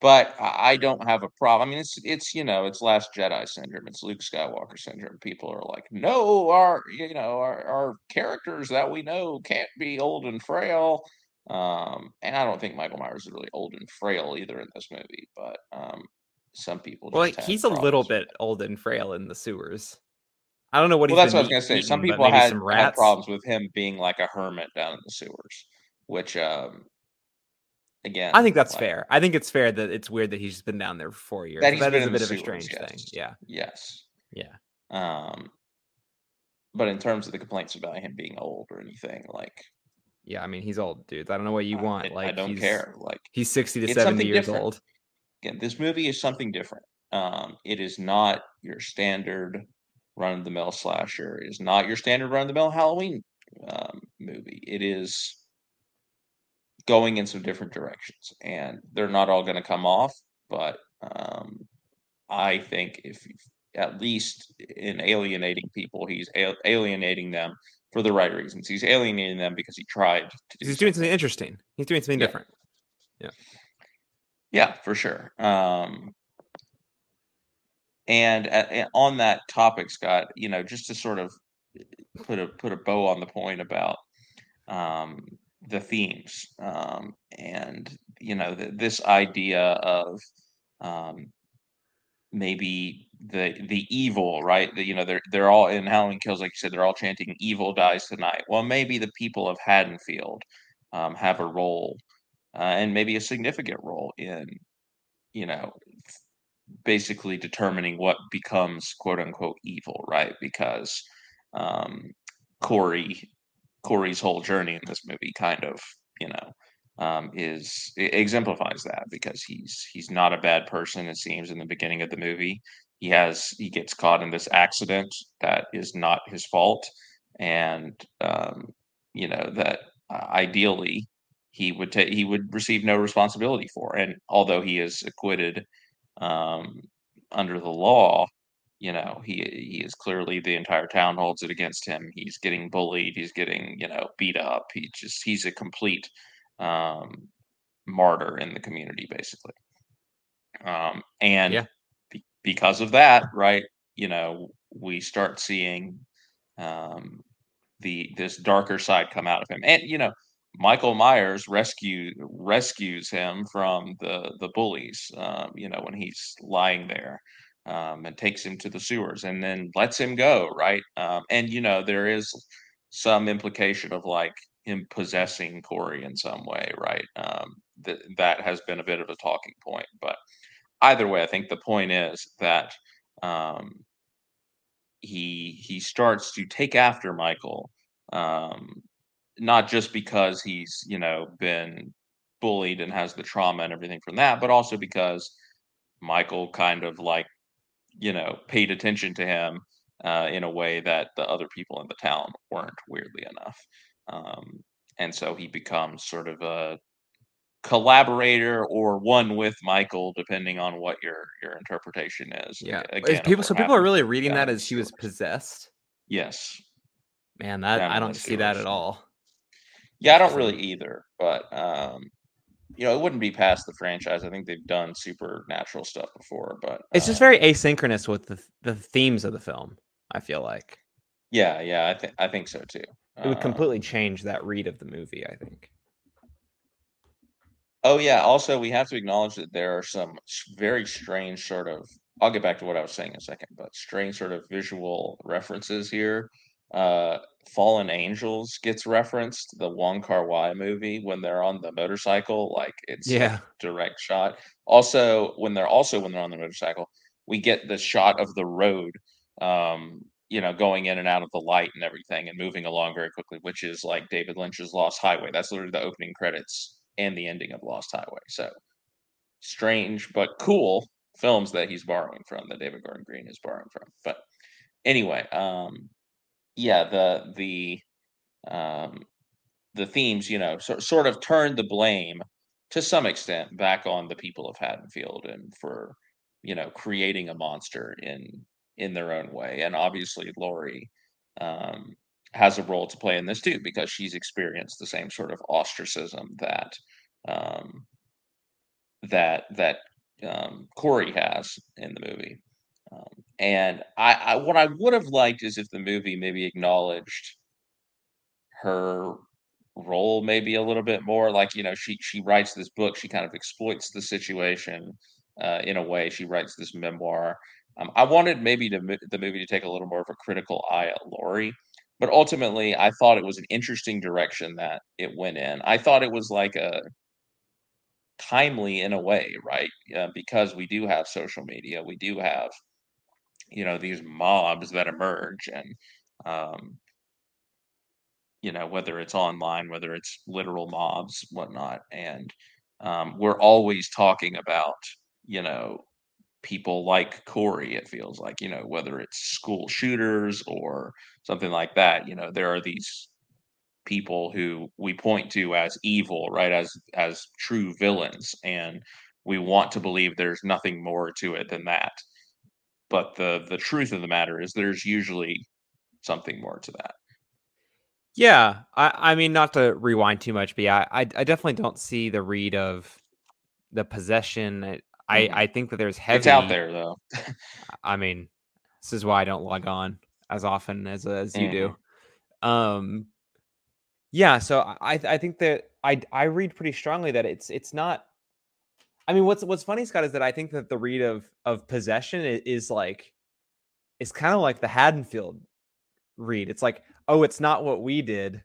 [SPEAKER 1] but I I don't have a problem. I mean, it's it's you know it's Last Jedi syndrome. It's Luke Skywalker syndrome. People are like, no, our you know our our characters that we know can't be old and frail. Um, and I don't think Michael Myers is really old and frail either in this movie. But um, some people
[SPEAKER 2] well, he's a little bit old and frail in the sewers. I don't know what
[SPEAKER 1] Well,
[SPEAKER 2] he's
[SPEAKER 1] that's what I was gonna say. Some people had,
[SPEAKER 2] some
[SPEAKER 1] had problems with him being like a hermit down in the sewers, which um again
[SPEAKER 2] I think that's
[SPEAKER 1] like,
[SPEAKER 2] fair. I think it's fair that it's weird that he's just been down there for four years.
[SPEAKER 1] That
[SPEAKER 2] That is a bit of a strange thing. Yeah.
[SPEAKER 1] Yes.
[SPEAKER 2] Yeah.
[SPEAKER 1] Um but in terms of the complaints about him being old or anything, like
[SPEAKER 2] Yeah. I mean, he's old, dudes. I don't know what you want.
[SPEAKER 1] I,
[SPEAKER 2] like,
[SPEAKER 1] I don't care. Like
[SPEAKER 2] He's 60 to 70 years
[SPEAKER 1] different.
[SPEAKER 2] old.
[SPEAKER 1] Again, this movie is something different. Um, it is not your standard run of the mill slasher. It is not your standard run of the mill Halloween um, movie. It is going in some different directions, and they're not all going to come off. But um, I think if at least in alienating people, he's al- alienating them for the right reasons. He's alienating them because he tried to do
[SPEAKER 2] He's doing
[SPEAKER 1] something.
[SPEAKER 2] something interesting. He's doing something
[SPEAKER 1] Yeah.
[SPEAKER 2] different.
[SPEAKER 1] Yeah, for sure. Um, and a- on that topic, Scott, you know, just to sort of put a put a bow on the point about um, the themes um, and you know th- this idea of um, maybe the the evil, right? The, you know, they're they're all in Halloween Kills, like you said, they're all chanting "Evil dies tonight." Well, maybe the people of Haddonfield um, have a role, uh, and maybe a significant role in, you know, basically determining what becomes "quote unquote" evil, right? Because um, Corey Corey's whole journey in this movie kind of, you know, um, is exemplifies that because he's he's not a bad person. It seems in the beginning of the movie, he has he gets caught in this accident that is not his fault, and um, you know that uh, ideally he would take he would receive no responsibility for. And although he is acquitted um, under the law, you know he he is clearly the entire town holds it against him. He's getting bullied. He's getting you know beat up. He just he's a complete um, martyr in the community, basically. Um, and
[SPEAKER 2] Yeah.
[SPEAKER 1] be- because of that, right? You know, we start seeing um, the this darker side come out of him, and you know, Michael Myers rescue rescues him from the the bullies. Um, you know, when he's lying there. Um, and takes him to the sewers and then lets him go, right? Um, and you know, there is some implication of like him possessing Corey in some way, right? Um, that that has been a bit of a talking point, but either way, I think the point is that um, he he starts to take after Michael, um, not just because he's you know been bullied and has the trauma and everything from that, but also because Michael kind of like you know paid attention to him uh, in a way that the other people in the town weren't, weirdly enough. Um, and so he becomes sort of a collaborator or one with Michael, depending on what your your interpretation is.
[SPEAKER 2] Yeah.
[SPEAKER 1] Again,
[SPEAKER 2] people so people are really reading that as she was possessed.
[SPEAKER 1] Yes.
[SPEAKER 2] Man, that I don't see that at all.
[SPEAKER 1] Yeah, I don't really either, but um, you know, it wouldn't be past the franchise. I think they've done supernatural stuff before, but
[SPEAKER 2] It's just
[SPEAKER 1] um,
[SPEAKER 2] very asynchronous with the the themes of the film. I feel like
[SPEAKER 1] yeah, yeah, I think I think so too.
[SPEAKER 2] it would
[SPEAKER 1] Um,
[SPEAKER 2] completely change that read of the movie. I think.
[SPEAKER 1] Oh yeah. Also, we have to acknowledge that there are some very strange sort of. I'll get back to what I was saying in a second, but strange sort of visual references here. Uh, Fallen Angels gets referenced, the Wong Kar Wai movie when they're on the motorcycle, like it's a
[SPEAKER 2] Yeah.
[SPEAKER 1] direct shot. Also, when they're also when they're on the motorcycle, we get the shot of the road, um, you know, going in and out of the light and everything, and moving along very quickly, which is like David Lynch's Lost Highway. That's literally the opening credits and the ending of Lost Highway. So strange but cool films that he's borrowing from, that David Gordon Green is borrowing from. But anyway, um, yeah, the the um, the themes, you know, so, sort of turn the blame to some extent back on the people of Haddonfield and for you know creating a monster in in their own way. And obviously, Laurie um, has a role to play in this too because she's experienced the same sort of ostracism that um, that that um, Corey has in the movie. Um, and I, I what I would have liked is if the movie maybe acknowledged her role maybe a little bit more. Like you know, she she writes this book. She kind of exploits the situation uh, in a way. She writes this memoir. Um, I wanted maybe to, the movie to take a little more of a critical eye at Laurie, but ultimately, I thought it was an interesting direction that it went in. I thought it was like a timely in a way, right? Uh, because we do have social media, we do have you know these mobs that emerge, and um, you know whether it's online, whether it's literal mobs, whatnot, and um, we're always talking about you know people like Corey. It feels like you know whether it's school shooters or something like that. You know there are these people who we point to as evil, right? As as true villains, and we want to believe there's nothing more to it than that. But the the truth of the matter is there's usually something more to that.
[SPEAKER 2] Yeah, I, I mean, not to rewind too much, but yeah, I, I definitely don't see the read of the possession. I, I,
[SPEAKER 1] Mhm.
[SPEAKER 2] I think that there's heavy.
[SPEAKER 1] It's out there though.
[SPEAKER 2] I mean, this is why I don't log on as often as as you do. Um, yeah, so I I I think that I I read pretty strongly that it's it's not. I mean, what's what's funny, Scott, is that I think that the read of of possession is, is like, it's kind of like the Haddonfield read. It's like, oh, it's not what we did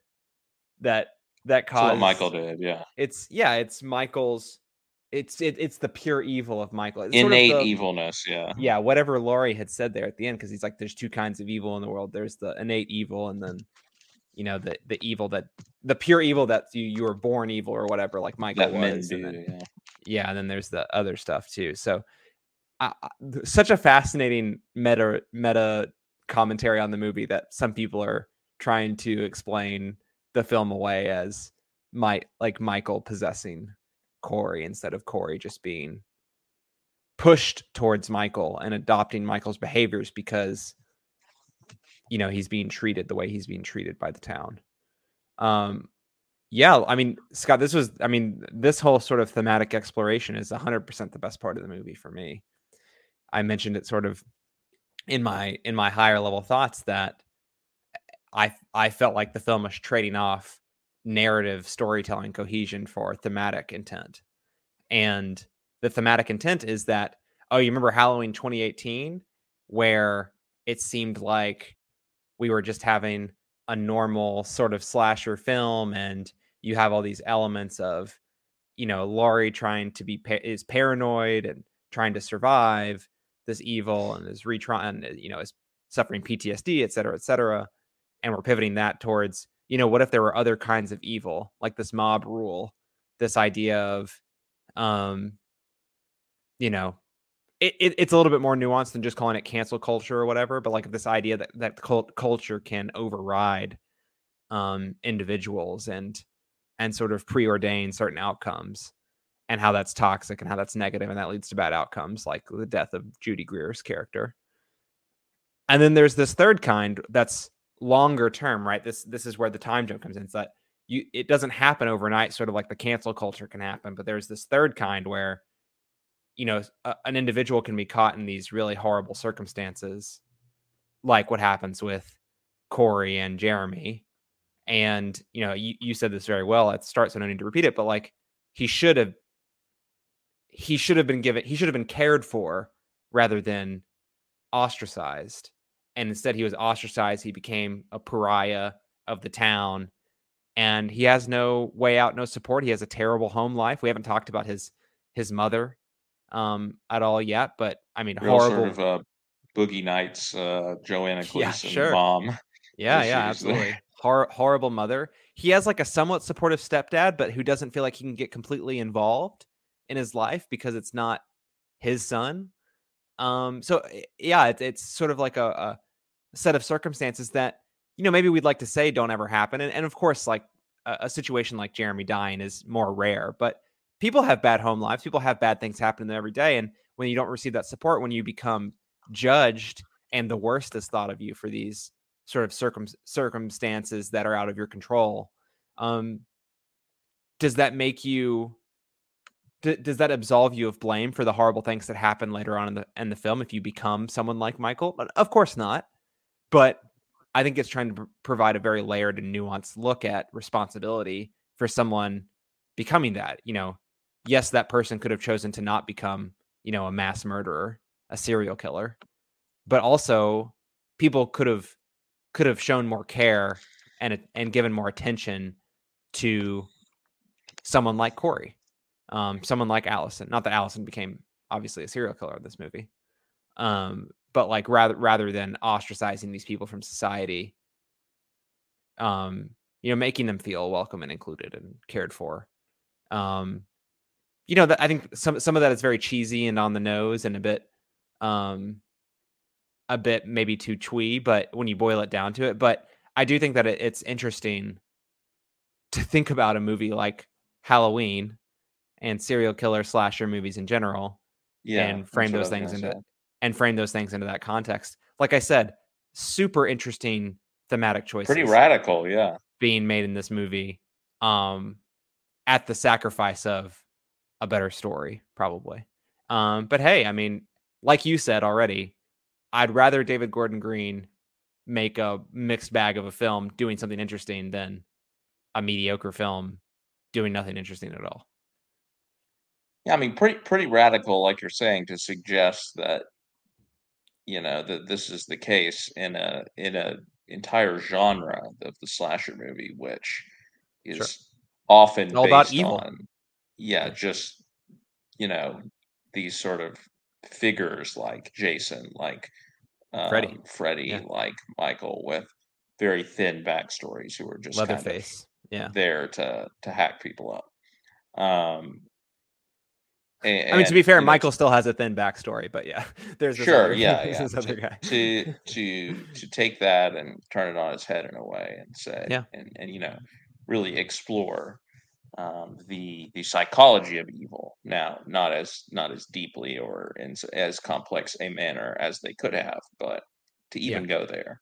[SPEAKER 2] that that caused
[SPEAKER 1] Michael did, yeah.
[SPEAKER 2] It's yeah, it's Michael's. It's it, it's the pure evil of Michael. It's sort of
[SPEAKER 1] Innate
[SPEAKER 2] the-
[SPEAKER 1] evilness, yeah.
[SPEAKER 2] yeah, whatever Laurie had said there at the end, because he's like, there's two kinds of evil in the world. There's the innate evil, and then you know the the evil that the pure evil that you you were born evil or whatever, like Michael
[SPEAKER 1] That
[SPEAKER 2] was.
[SPEAKER 1] do,
[SPEAKER 2] and then,
[SPEAKER 1] yeah.
[SPEAKER 2] Yeah, and then there's the other stuff too. So, I- such a fascinating meta meta commentary on the movie that some people are trying to explain the film away as my like Michael possessing Corey instead of Corey just being pushed towards Michael and adopting Michael's behaviors because you know he's being treated the way he's being treated by the town. Um, yeah, I mean, Scott, this was, I mean, this whole sort of thematic exploration is 100% the best part of the movie for me. I mentioned it sort of in my in my higher level thoughts that I I felt like the film was trading off narrative storytelling cohesion for thematic intent. And the thematic intent is that oh, you remember Halloween 2018 where it seemed like we were just having a normal sort of slasher film and you have all these elements of you know Laurie trying to be is paranoid and trying to survive this evil and is retrying you know is suffering PTSD et cetera et cetera and we're pivoting that towards you know what if there were other kinds of evil like this mob rule this idea of um you know it, it, it's a little bit more nuanced than just calling it cancel culture or whatever but like this idea that that cult culture can override um individuals and and sort of preordain certain outcomes and how that's toxic and how that's negative and that leads to bad outcomes like the death of Judy Greer's character. And then there's this third kind that's longer term, right? This this is where the time jump comes in. It's that you it doesn't happen overnight, sort of like the cancel culture can happen, but there's this third kind where you know a, an individual can be caught in these really horrible circumstances, like what happens with Corey and Jeremy, and you know, you, you said this very well at the start, so I don't need to repeat it, but like he should have he should have been given he should have been cared for rather than ostracized. And instead he was ostracized. He became a pariah of the town. And he has no way out, no support. He has a terrible home life. We haven't talked about his his mother um at all yet, but I mean
[SPEAKER 1] Real
[SPEAKER 2] horrible
[SPEAKER 1] sort of uh, Boogie Nights, uh, Joanna
[SPEAKER 2] Yeah,
[SPEAKER 1] Gleason
[SPEAKER 2] sure.
[SPEAKER 1] mom.
[SPEAKER 2] Yeah, yeah,
[SPEAKER 1] absolutely. there.
[SPEAKER 2] Hor- horrible mother. He has like a somewhat supportive stepdad, but who doesn't feel like he can get completely involved in his life because it's not his son. Um, so eh, yeah, it's, it's sort of like a, a set of circumstances that you know maybe we'd like to say don't ever happen, and, and of course, like a, a situation like Jeremy dying is more rare, but people have bad home lives. People have bad things happen to them every day, and when you don't receive that support, when you become judged and the worst is thought of you for these sort of circum- circumstances that are out of your control um does that make you d- does that absolve you of blame for the horrible things that happen later on in the in the film if you become someone like michael? Of course not. But i think it's trying to pr- provide a very layered and nuanced look at responsibility for someone becoming that you know? Yes that person could have chosen to not become you know a mass murderer a serial killer but also people could have could have shown more care and and given more attention to someone like Corey, um, someone like Allison. Not that Allison became obviously a serial killer in this movie, um, but like rather rather than ostracizing these people from society, um, you know, making them feel welcome and included and cared for. Um, you know, that I think some some of that is very cheesy and on the nose and a bit um a bit maybe too twee, but when you boil it down to it, but I do think that it, it's interesting to think about a movie like Halloween and serial killer slasher movies in general
[SPEAKER 1] Yeah,
[SPEAKER 2] and frame those
[SPEAKER 1] what I was
[SPEAKER 2] things into
[SPEAKER 1] say.
[SPEAKER 2] and frame those things into that context. Like I said, super interesting thematic choices
[SPEAKER 1] Pretty radical, yeah.
[SPEAKER 2] being made in this movie um at the sacrifice of a better story probably. Um but hey, I mean, like you said already, I'd rather David Gordon Green make a mixed bag of a film doing something interesting than a mediocre film doing nothing interesting at all.
[SPEAKER 1] Yeah, I mean, pretty pretty radical, like you're saying, to suggest that you know that this is the case in a in a entire genre of the slasher movie, which is
[SPEAKER 2] Sure.
[SPEAKER 1] often
[SPEAKER 2] all about evil.
[SPEAKER 1] on, Yeah. just you know these sort of figures like Jason, like
[SPEAKER 2] Freddy.
[SPEAKER 1] um, Freddy,
[SPEAKER 2] Yeah.
[SPEAKER 1] like Michael, with very thin backstories who are just kind of
[SPEAKER 2] Leatherface. Yeah.
[SPEAKER 1] there to to hack people up. Um,
[SPEAKER 2] I mean, to be fair,
[SPEAKER 1] you know,
[SPEAKER 2] Michael still has a thin backstory, but yeah, there's this
[SPEAKER 1] Sure,
[SPEAKER 2] other,
[SPEAKER 1] yeah, yeah.
[SPEAKER 2] this other
[SPEAKER 1] To,
[SPEAKER 2] guy.
[SPEAKER 1] to to to take that and turn it on its head in a way and say,
[SPEAKER 2] Yeah.
[SPEAKER 1] and and you know, really explore um, the the psychology of evil now, not as not as deeply or in as complex a manner as they could have, but to even yeah. go there.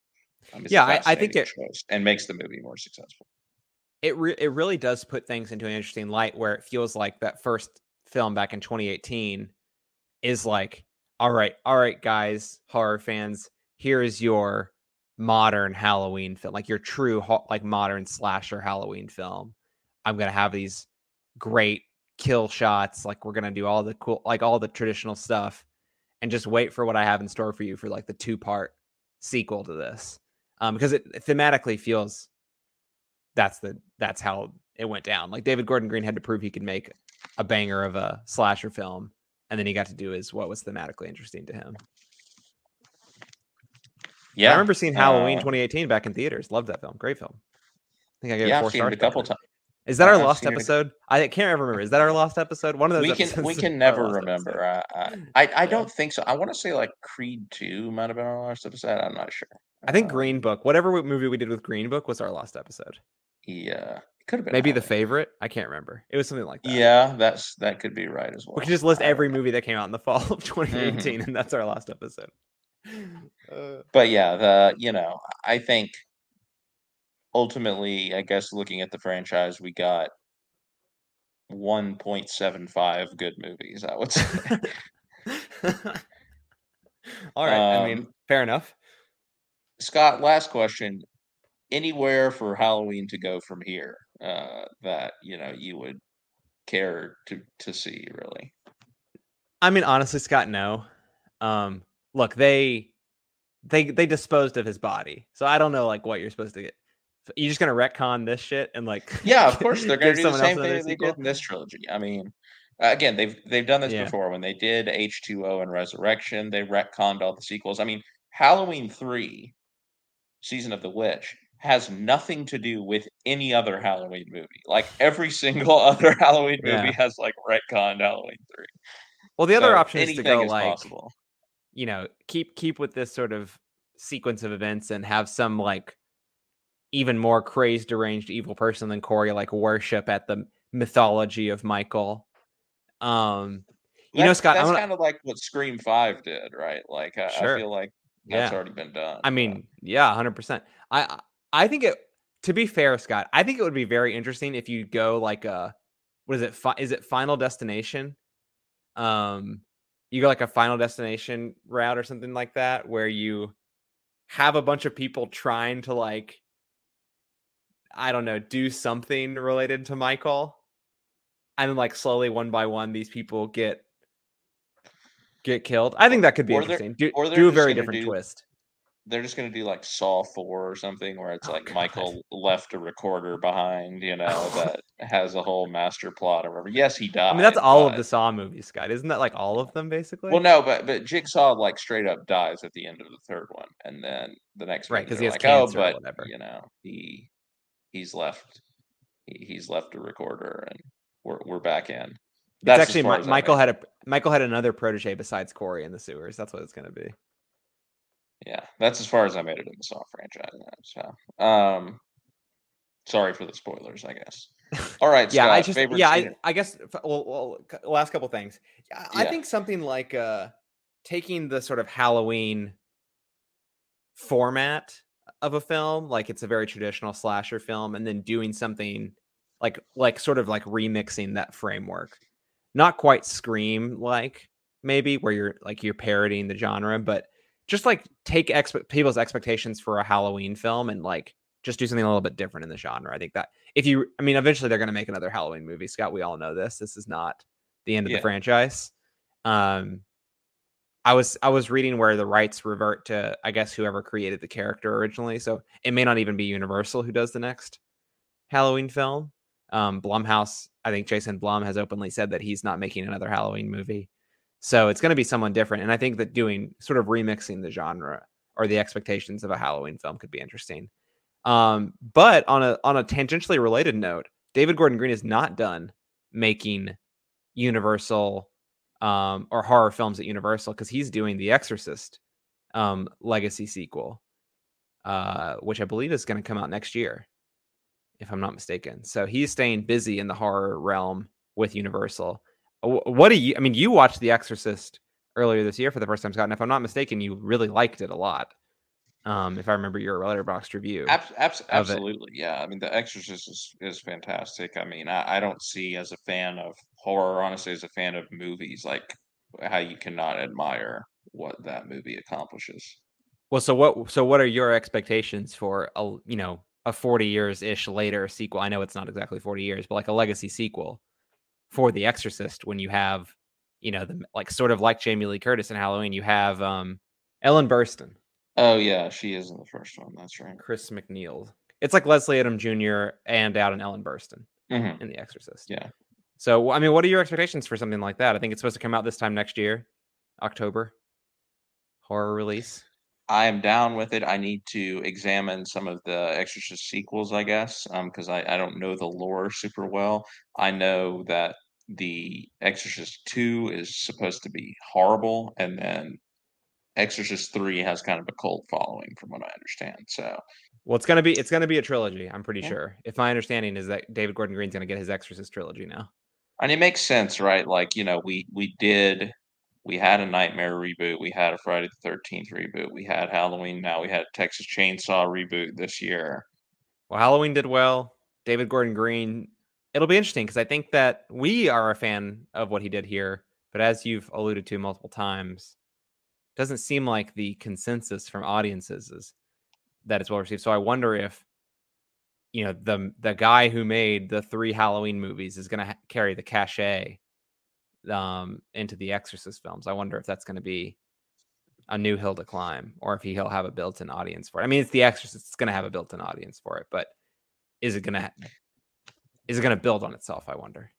[SPEAKER 2] Um, yeah, I, I, think it
[SPEAKER 1] and makes the movie more successful.
[SPEAKER 2] It re- it really does put things into an interesting light where it feels like that first film back in 2018 is like, all right, all right, guys, horror fans, here is your modern Halloween film, like your true like modern slasher Halloween film. I'm gonna have these great kill shots, like we're gonna do all the cool, like all the traditional stuff, and just wait for what I have in store for you for like the two part sequel to this, um, because it thematically feels that's the that's how it went down. Like David Gordon Green had to prove he could make a banger of a slasher film, and then he got to do is what was thematically interesting to him. Yeah, I remember seeing Halloween uh, 2018 back in theaters. Loved that film. Great film. I think I gave yeah, it four stars. a couple times. Is that our lost episode? I can't ever remember. Is that our lost episode? One of those.
[SPEAKER 1] We can we can never remember. I I, I, I don't think so. I want to say like Creed Two might have been our last episode. I'm not sure.
[SPEAKER 2] I think uh, Green Book, whatever movie we did with Green Book, was our last episode.
[SPEAKER 1] Yeah, it could have been
[SPEAKER 2] maybe the favorite. I can't remember. It was something like that.
[SPEAKER 1] Yeah, that's that could be right as well.
[SPEAKER 2] We could just list every movie that came out in the fall of 2018, mm-hmm. and that's our last episode.
[SPEAKER 1] Uh, but yeah, the you know, I think ultimately, I guess looking at the franchise, we got 1.75 good movies, I would say.
[SPEAKER 2] All right. Um, I mean, fair enough.
[SPEAKER 1] Scott, last question. Anywhere for Halloween to go from here uh, that, you know, you would care to to see really?
[SPEAKER 2] I mean, honestly, Scott, no. Um, look, they they they disposed of his body. So I don't know like what you're supposed to get. So you're just gonna retcon this shit and like
[SPEAKER 1] yeah, of course they're gonna do the same thing they did in this trilogy. I mean, uh, again, they've they've done this yeah. before when they did H two O and Resurrection. They retconned all the sequels. I mean, Halloween three, Season of the Witch has nothing to do with any other Halloween movie. Like every single other Halloween movie yeah. has like retconned Halloween three.
[SPEAKER 2] Well, the other so option is to go is like possible you know keep keep with this sort of sequence of events and have some like even more crazed deranged evil person than corey like worship at the mythology of michael. Um you
[SPEAKER 1] that's,
[SPEAKER 2] know scott
[SPEAKER 1] that's kind of like what scream 5 did right? Like i, sure. I feel like that's yeah. already been done
[SPEAKER 2] i mean yeah 100% i i think it to be fair scott i think it would be very interesting if you go like a what is it fi- is it final destination? Um you go like a final destination route or something like that where you have a bunch of people trying to like I don't know, do something related to Michael. And then like slowly one by one these people get get killed. I think that could be or interesting. Do, do a very different do, twist
[SPEAKER 1] they're just gonna do like Saw Four or something where it's oh, like God. Michael left a recorder behind, you know, that has a whole master plot or whatever. Yes, he died.
[SPEAKER 2] I mean, that's all but... of the Saw movies, Scott. Isn't that like all of them basically?
[SPEAKER 1] Well, no, but but Jigsaw like straight up dies at the end of the third one, and then the next
[SPEAKER 2] right because he has like, oh, cancer oh, but whatever.
[SPEAKER 1] you know, he he's left he, he's left a recorder, and we're we're back in.
[SPEAKER 2] That's it's actually Michael had a Michael had another protege besides Corey in the sewers. That's what it's going to be.
[SPEAKER 1] Yeah, that's as far as I made it in the Saw franchise. So, um, sorry for the spoilers, I guess. All right,
[SPEAKER 2] yeah, Scott, I just yeah, I, I, guess. Well, well, last couple things. I yeah. think something like uh, taking the sort of Halloween format of a film, like it's a very traditional slasher film, and then doing something like like sort of like remixing that framework, not quite Scream like maybe where you're like you're parodying the genre, but just like take expe- people's expectations for a Halloween film and like just do something a little bit different in the genre. I think that if you, I mean, eventually they're going to make another Halloween movie. Scott, we all know this. This is not the end of yeah. the franchise. Um, I was I was reading where the rights revert to I guess whoever created the character originally. So it may not even be Universal who does the next Halloween film. Um, Blumhouse, I think Jason Blum has openly said that he's not making another Halloween movie. So it's going to be someone different. And I think that doing sort of remixing the genre or the expectations of a Halloween film could be interesting. Um, but on a on a tangentially related note, David Gordon Green is not done making Universal um, or horror films at Universal because he's doing the Exorcist um, legacy sequel, uh, which I believe is going to come out next year if I'm not mistaken. So he's staying busy in the horror realm with Universal. What do you? I mean, you watched The Exorcist earlier this year for the first time, Scott. And if I'm not mistaken, you really liked it a lot. Um, if I remember your Letterboxd review.
[SPEAKER 1] Abs- abs- absolutely, yeah. I mean, The Exorcist is, is fantastic. I mean, I, I don't see as a fan of horror, honestly, as a fan of movies, like how you cannot admire what that movie accomplishes.
[SPEAKER 2] Well, so what? So what are your expectations for a you know a 40 years ish later sequel? I know it's not exactly 40 years, but like a legacy sequel for The Exorcist when you have you know the like sort of like Jamie Lee Curtis in Halloween, you have um Ellen Burstyn.
[SPEAKER 1] Oh yeah, she is in the first one. That's right.
[SPEAKER 2] Chris MacNeil It's like Leslie Odom Jr. and out in Ellen Burstyn
[SPEAKER 1] mm-hmm.
[SPEAKER 2] in The Exorcist.
[SPEAKER 1] Yeah.
[SPEAKER 2] So I mean, what are your expectations for something like that? I think it's supposed to come out this time next year, October. Horror release.
[SPEAKER 1] I am down with it. I need to examine some of the Exorcist sequels, I guess, because um, I, I don't know the lore super well. I know that the Exorcist 2 is supposed to be horrible, and then Exorcist 3 has kind of a cult following from what I understand. So
[SPEAKER 2] well, it's gonna be it's gonna be a trilogy, I'm pretty yeah. sure. If my understanding is that David Gordon Green's gonna get his Exorcist trilogy now.
[SPEAKER 1] And it makes sense, right? Like, you know, we we did we had a Nightmare reboot, we had a Friday the 13th reboot, we had Halloween, now we had Texas Chainsaw reboot this year.
[SPEAKER 2] Well, Halloween did well. David Gordon Green it'll be interesting because I think that we are a fan of what he did here, but as you've alluded to multiple times, doesn't seem like the consensus from audiences is that it's well received. So I wonder if you know the the guy who made the three Halloween movies is going to ha- carry the cachet um, into the Exorcist films. I wonder if that's going to be a new hill to climb, or if he'll have a built-in audience for it. I mean, it's the Exorcist; it's going to have a built-in audience for it, but is it going to is it going to build on itself? I wonder.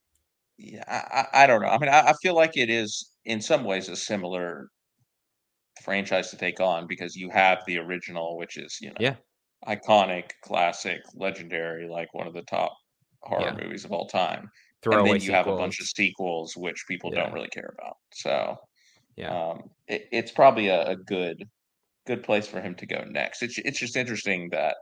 [SPEAKER 1] Yeah, I, I don't know. I mean, I, I feel like it is in some ways a similar franchise to take on because you have the original, which is you know
[SPEAKER 2] yeah
[SPEAKER 1] iconic, classic, legendary, like one of the top horror yeah. movies of all time. and then you sequels. have a bunch of sequels which people yeah. don't really care about. So
[SPEAKER 2] yeah,
[SPEAKER 1] um, it, it's probably a, a good good place for him to go next. It's it's just interesting that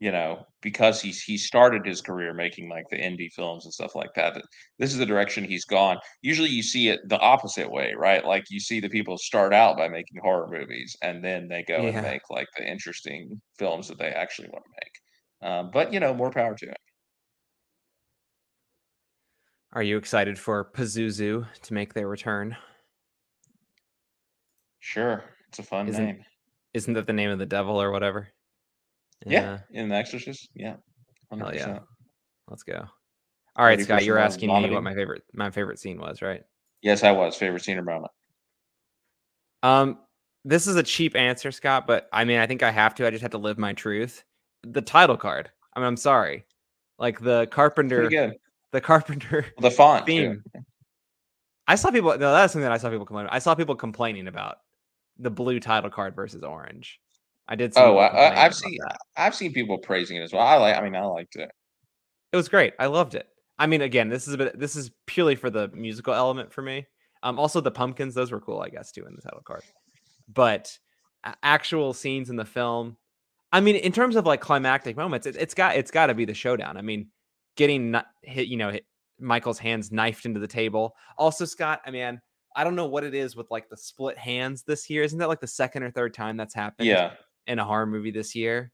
[SPEAKER 1] you know, because he's he started his career making like the indie films and stuff like that. This is the direction he's gone. Usually, you see it the opposite way, right? Like you see the people start out by making horror movies, and then they go yeah. and make like the interesting films that they actually want to make. Um, but you know, more power to him.
[SPEAKER 2] Are you excited for Pazuzu to make their return?
[SPEAKER 1] Sure, it's a fun
[SPEAKER 2] isn't,
[SPEAKER 1] name.
[SPEAKER 2] Isn't that the name of the devil or whatever?
[SPEAKER 1] Yeah, in The Exorcist. Yeah.
[SPEAKER 2] 100%. Hell yeah. Let's go. All right, Scott, you're asking me what my favorite my favorite scene was, right?
[SPEAKER 1] Yes, I was. Favorite scene or moment?
[SPEAKER 2] Um, this is a cheap answer, Scott, but I mean, I think I have to. I just have to live my truth. The title card. I mean, I'm sorry. Like the Carpenter, the Carpenter,
[SPEAKER 1] the font
[SPEAKER 2] theme. Too. I saw people. No, that's something that I saw people complaining. I saw people complaining about the blue title card versus orange. I did.
[SPEAKER 1] oh, I, have seen that. I've seen people praising it as well. I like. I mean, I liked it.
[SPEAKER 2] It was great. I loved it. I mean, again, this is a bit. This is purely for the musical element for me. Um, also the pumpkins, those were cool, I guess, too, in the title card. But actual scenes in the film, I mean, in terms of like climactic moments, it, has got it's got to be the showdown. I mean, getting hit, you know, hit Michael's hands knifed into the table. Also, Scott, I mean, I don't know what it is with like the split hands this year. Isn't that like the second or third time that's happened?
[SPEAKER 1] Yeah
[SPEAKER 2] in a horror movie this year.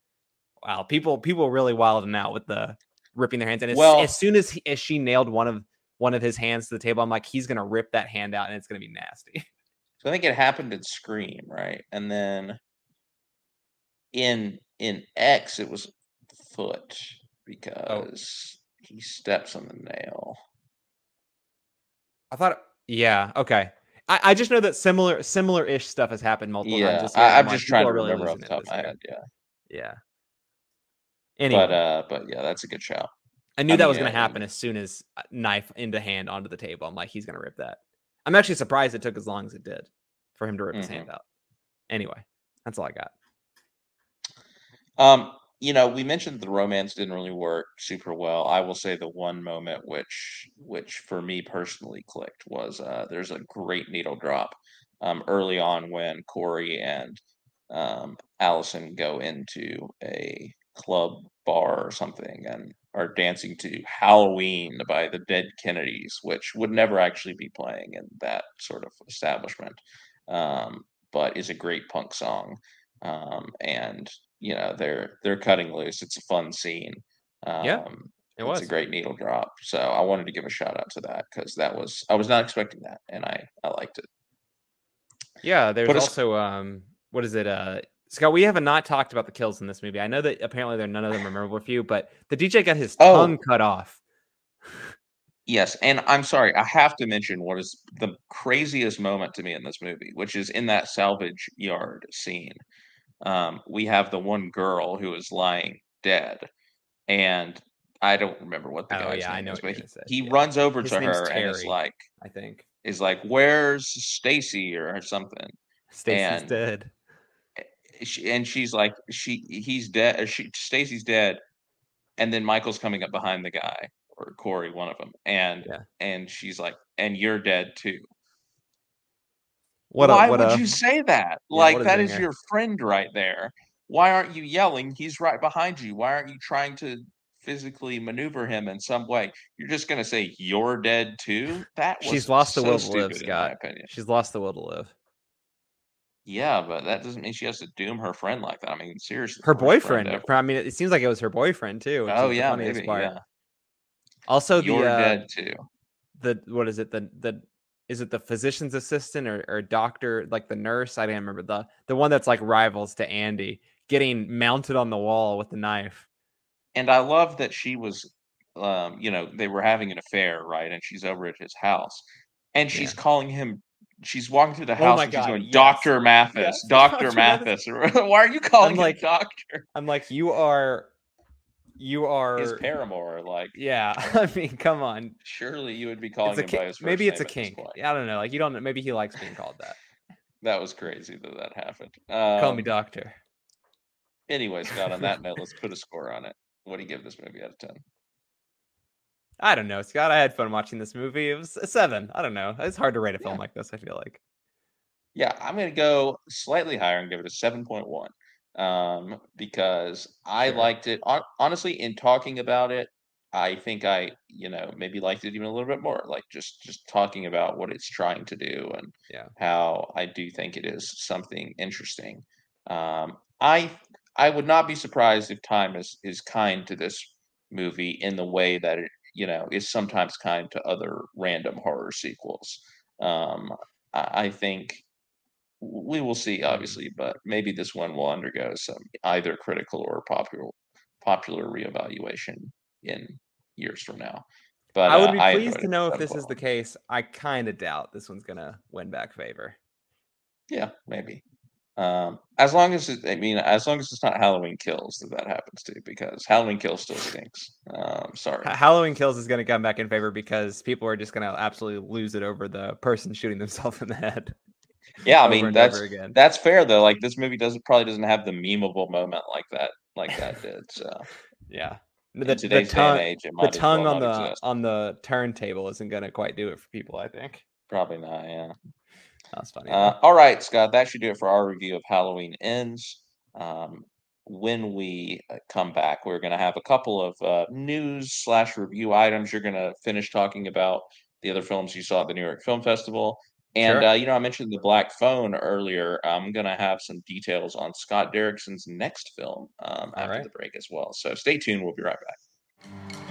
[SPEAKER 2] Wow, people people really wilding out with the ripping their hands. And as,
[SPEAKER 1] well,
[SPEAKER 2] as soon as, he, as she nailed one of one of his hands to the table, I'm like, he's gonna rip that hand out and it's gonna be nasty.
[SPEAKER 1] So I think it happened in Scream, right? And then in in X it was foot oh. because oh. he steps on the nail.
[SPEAKER 2] I thought yeah, okay. I, I just know that similar similar ish stuff has happened multiple
[SPEAKER 1] yeah,
[SPEAKER 2] times.
[SPEAKER 1] I, am just trying to really remember off the top of my head. Yeah.
[SPEAKER 2] Yeah.
[SPEAKER 1] Anyway. But uh, but yeah, that's a good shout.
[SPEAKER 2] I knew I that mean, was going to yeah, happen as soon as uh, knife into hand onto the table. I'm like, he's going to rip that. I'm actually surprised it took as long as it did for him to rip mm-hmm. his hand out. Anyway, that's all I got.
[SPEAKER 1] Um, you know, we mentioned the romance didn't really work super well. I will say the one moment which which for me personally clicked was uh there's a great needle drop um early on when Corey and um Allison go into a club bar or something and are dancing to Halloween by the Dead Kennedys, which would never actually be playing in that sort of establishment, um, but is a great punk song. Um, and you know they're they're cutting loose. It's a fun scene. Um,
[SPEAKER 2] yeah, it was
[SPEAKER 1] a great needle drop. So I wanted to give a shout out to that because that was I was not expecting that, and I I liked it.
[SPEAKER 2] Yeah, there's also um, what is it? Uh, Scott, we have not talked about the kills in this movie. I know that apparently there are none of them are memorable for you, but the DJ got his oh. tongue cut off.
[SPEAKER 1] Yes, and I'm sorry, I have to mention what is the craziest moment to me in this movie, which is in that salvage yard scene. Um, we have the one girl who is lying dead, and I don't remember what the oh, guy's yeah, name is, but he, he yeah. runs over His to her Terry, and is like,
[SPEAKER 2] I think,
[SPEAKER 1] is like, "Where's Stacy?" or something.
[SPEAKER 2] Stacy's and, dead.
[SPEAKER 1] Eh, eh, she, and she's like, she he's dead. Eh, she Stacy's dead, and then Michael's coming up behind the guy or Corey, one of them, and yeah. and she's like, "And you're dead too." What Why a, what would a, you say that? Yeah, like that is, is your friend right there. Why aren't you yelling? He's right behind you. Why aren't you trying to physically maneuver him in some way? You're just going to say you're dead too. That
[SPEAKER 2] she's lost so the will to live, Scott. She's lost the will to live.
[SPEAKER 1] Yeah, but that doesn't mean she has to doom her friend like that. I mean, seriously,
[SPEAKER 2] her boyfriend. I mean, it seems like it was her boyfriend too.
[SPEAKER 1] Oh yeah, maybe. Yeah.
[SPEAKER 2] Also, the
[SPEAKER 1] you're uh, dead too.
[SPEAKER 2] The what is it? The the is it the physician's assistant or, or doctor, like the nurse? I don't remember the the one that's like rivals to Andi getting mounted on the wall with the knife.
[SPEAKER 1] And I love that she was, um, you know, they were having an affair, right? And she's over at his house, and she's yeah. calling him. She's walking through the oh house oh and she's going, yes. "Doctor Mathis, yes. Doctor Mathis." Why are you calling I'm like, doctor?
[SPEAKER 2] I'm like, you are you are
[SPEAKER 1] his paramour. Like,
[SPEAKER 2] yeah, I mean, come on.
[SPEAKER 1] Surely you would be calling him by his first
[SPEAKER 2] Maybe it's a kink. I don't know. Like, you don't know. Maybe he likes being called that.
[SPEAKER 1] that was crazy that that happened.
[SPEAKER 2] Um, Call me um, doctor.
[SPEAKER 1] Anyway, Scott. On that note, let's put a score on it. What do you give this movie out of ten?
[SPEAKER 2] I don't know, Scott. I had fun watching this movie. It was a seven. I don't know. It's hard to rate a film yeah. like this. I feel like.
[SPEAKER 1] Yeah, I'm gonna go slightly higher and give it a seven point one um, because I sure. liked it. honestly, in talking about it, I think I, you know, maybe liked it even a little bit more. Like just just talking about what it's trying to do and
[SPEAKER 2] yeah.
[SPEAKER 1] how I do think it is something interesting. Um, I I would not be surprised if time is is kind to this movie in the way that it, you know, is sometimes kind to other random horror sequels. Um, I, I think we will see, mm-hmm. obviously, but maybe this one will undergo some either critical or popular popular reevaluation in years from now. But
[SPEAKER 2] I would be uh, pleased to know if this is the case. I kind of doubt this one's gonna win back favor.
[SPEAKER 1] Yeah, maybe. Um, as long as it, I mean, as long as it's not Halloween Kills that that happens to, because Halloween Kills still stinks. Um, sorry,
[SPEAKER 2] Halloween Kills is going to come back in favor because people are just going to absolutely lose it over the person shooting themselves in the head.
[SPEAKER 1] Yeah, I mean that's that's fair though. Like this movie doesn't probably doesn't have the memeable moment like that like that did. So
[SPEAKER 2] yeah. The, the tongue, age, the tongue well on the exist. on the turntable isn't going to quite do it for people. I think
[SPEAKER 1] probably not. Yeah,
[SPEAKER 2] that's funny.
[SPEAKER 1] Uh, all right, Scott, that should do it for our review of Halloween Ends. Um, when we uh, come back, we're going to have a couple of uh, news slash review items. You're going to finish talking about the other films you saw at the New York Film Festival, and sure. uh, you know, I mentioned the black phone earlier. I'm gonna have some details on Scott Derrickson's next film um, after right. the break as well. So stay tuned. We'll be right back.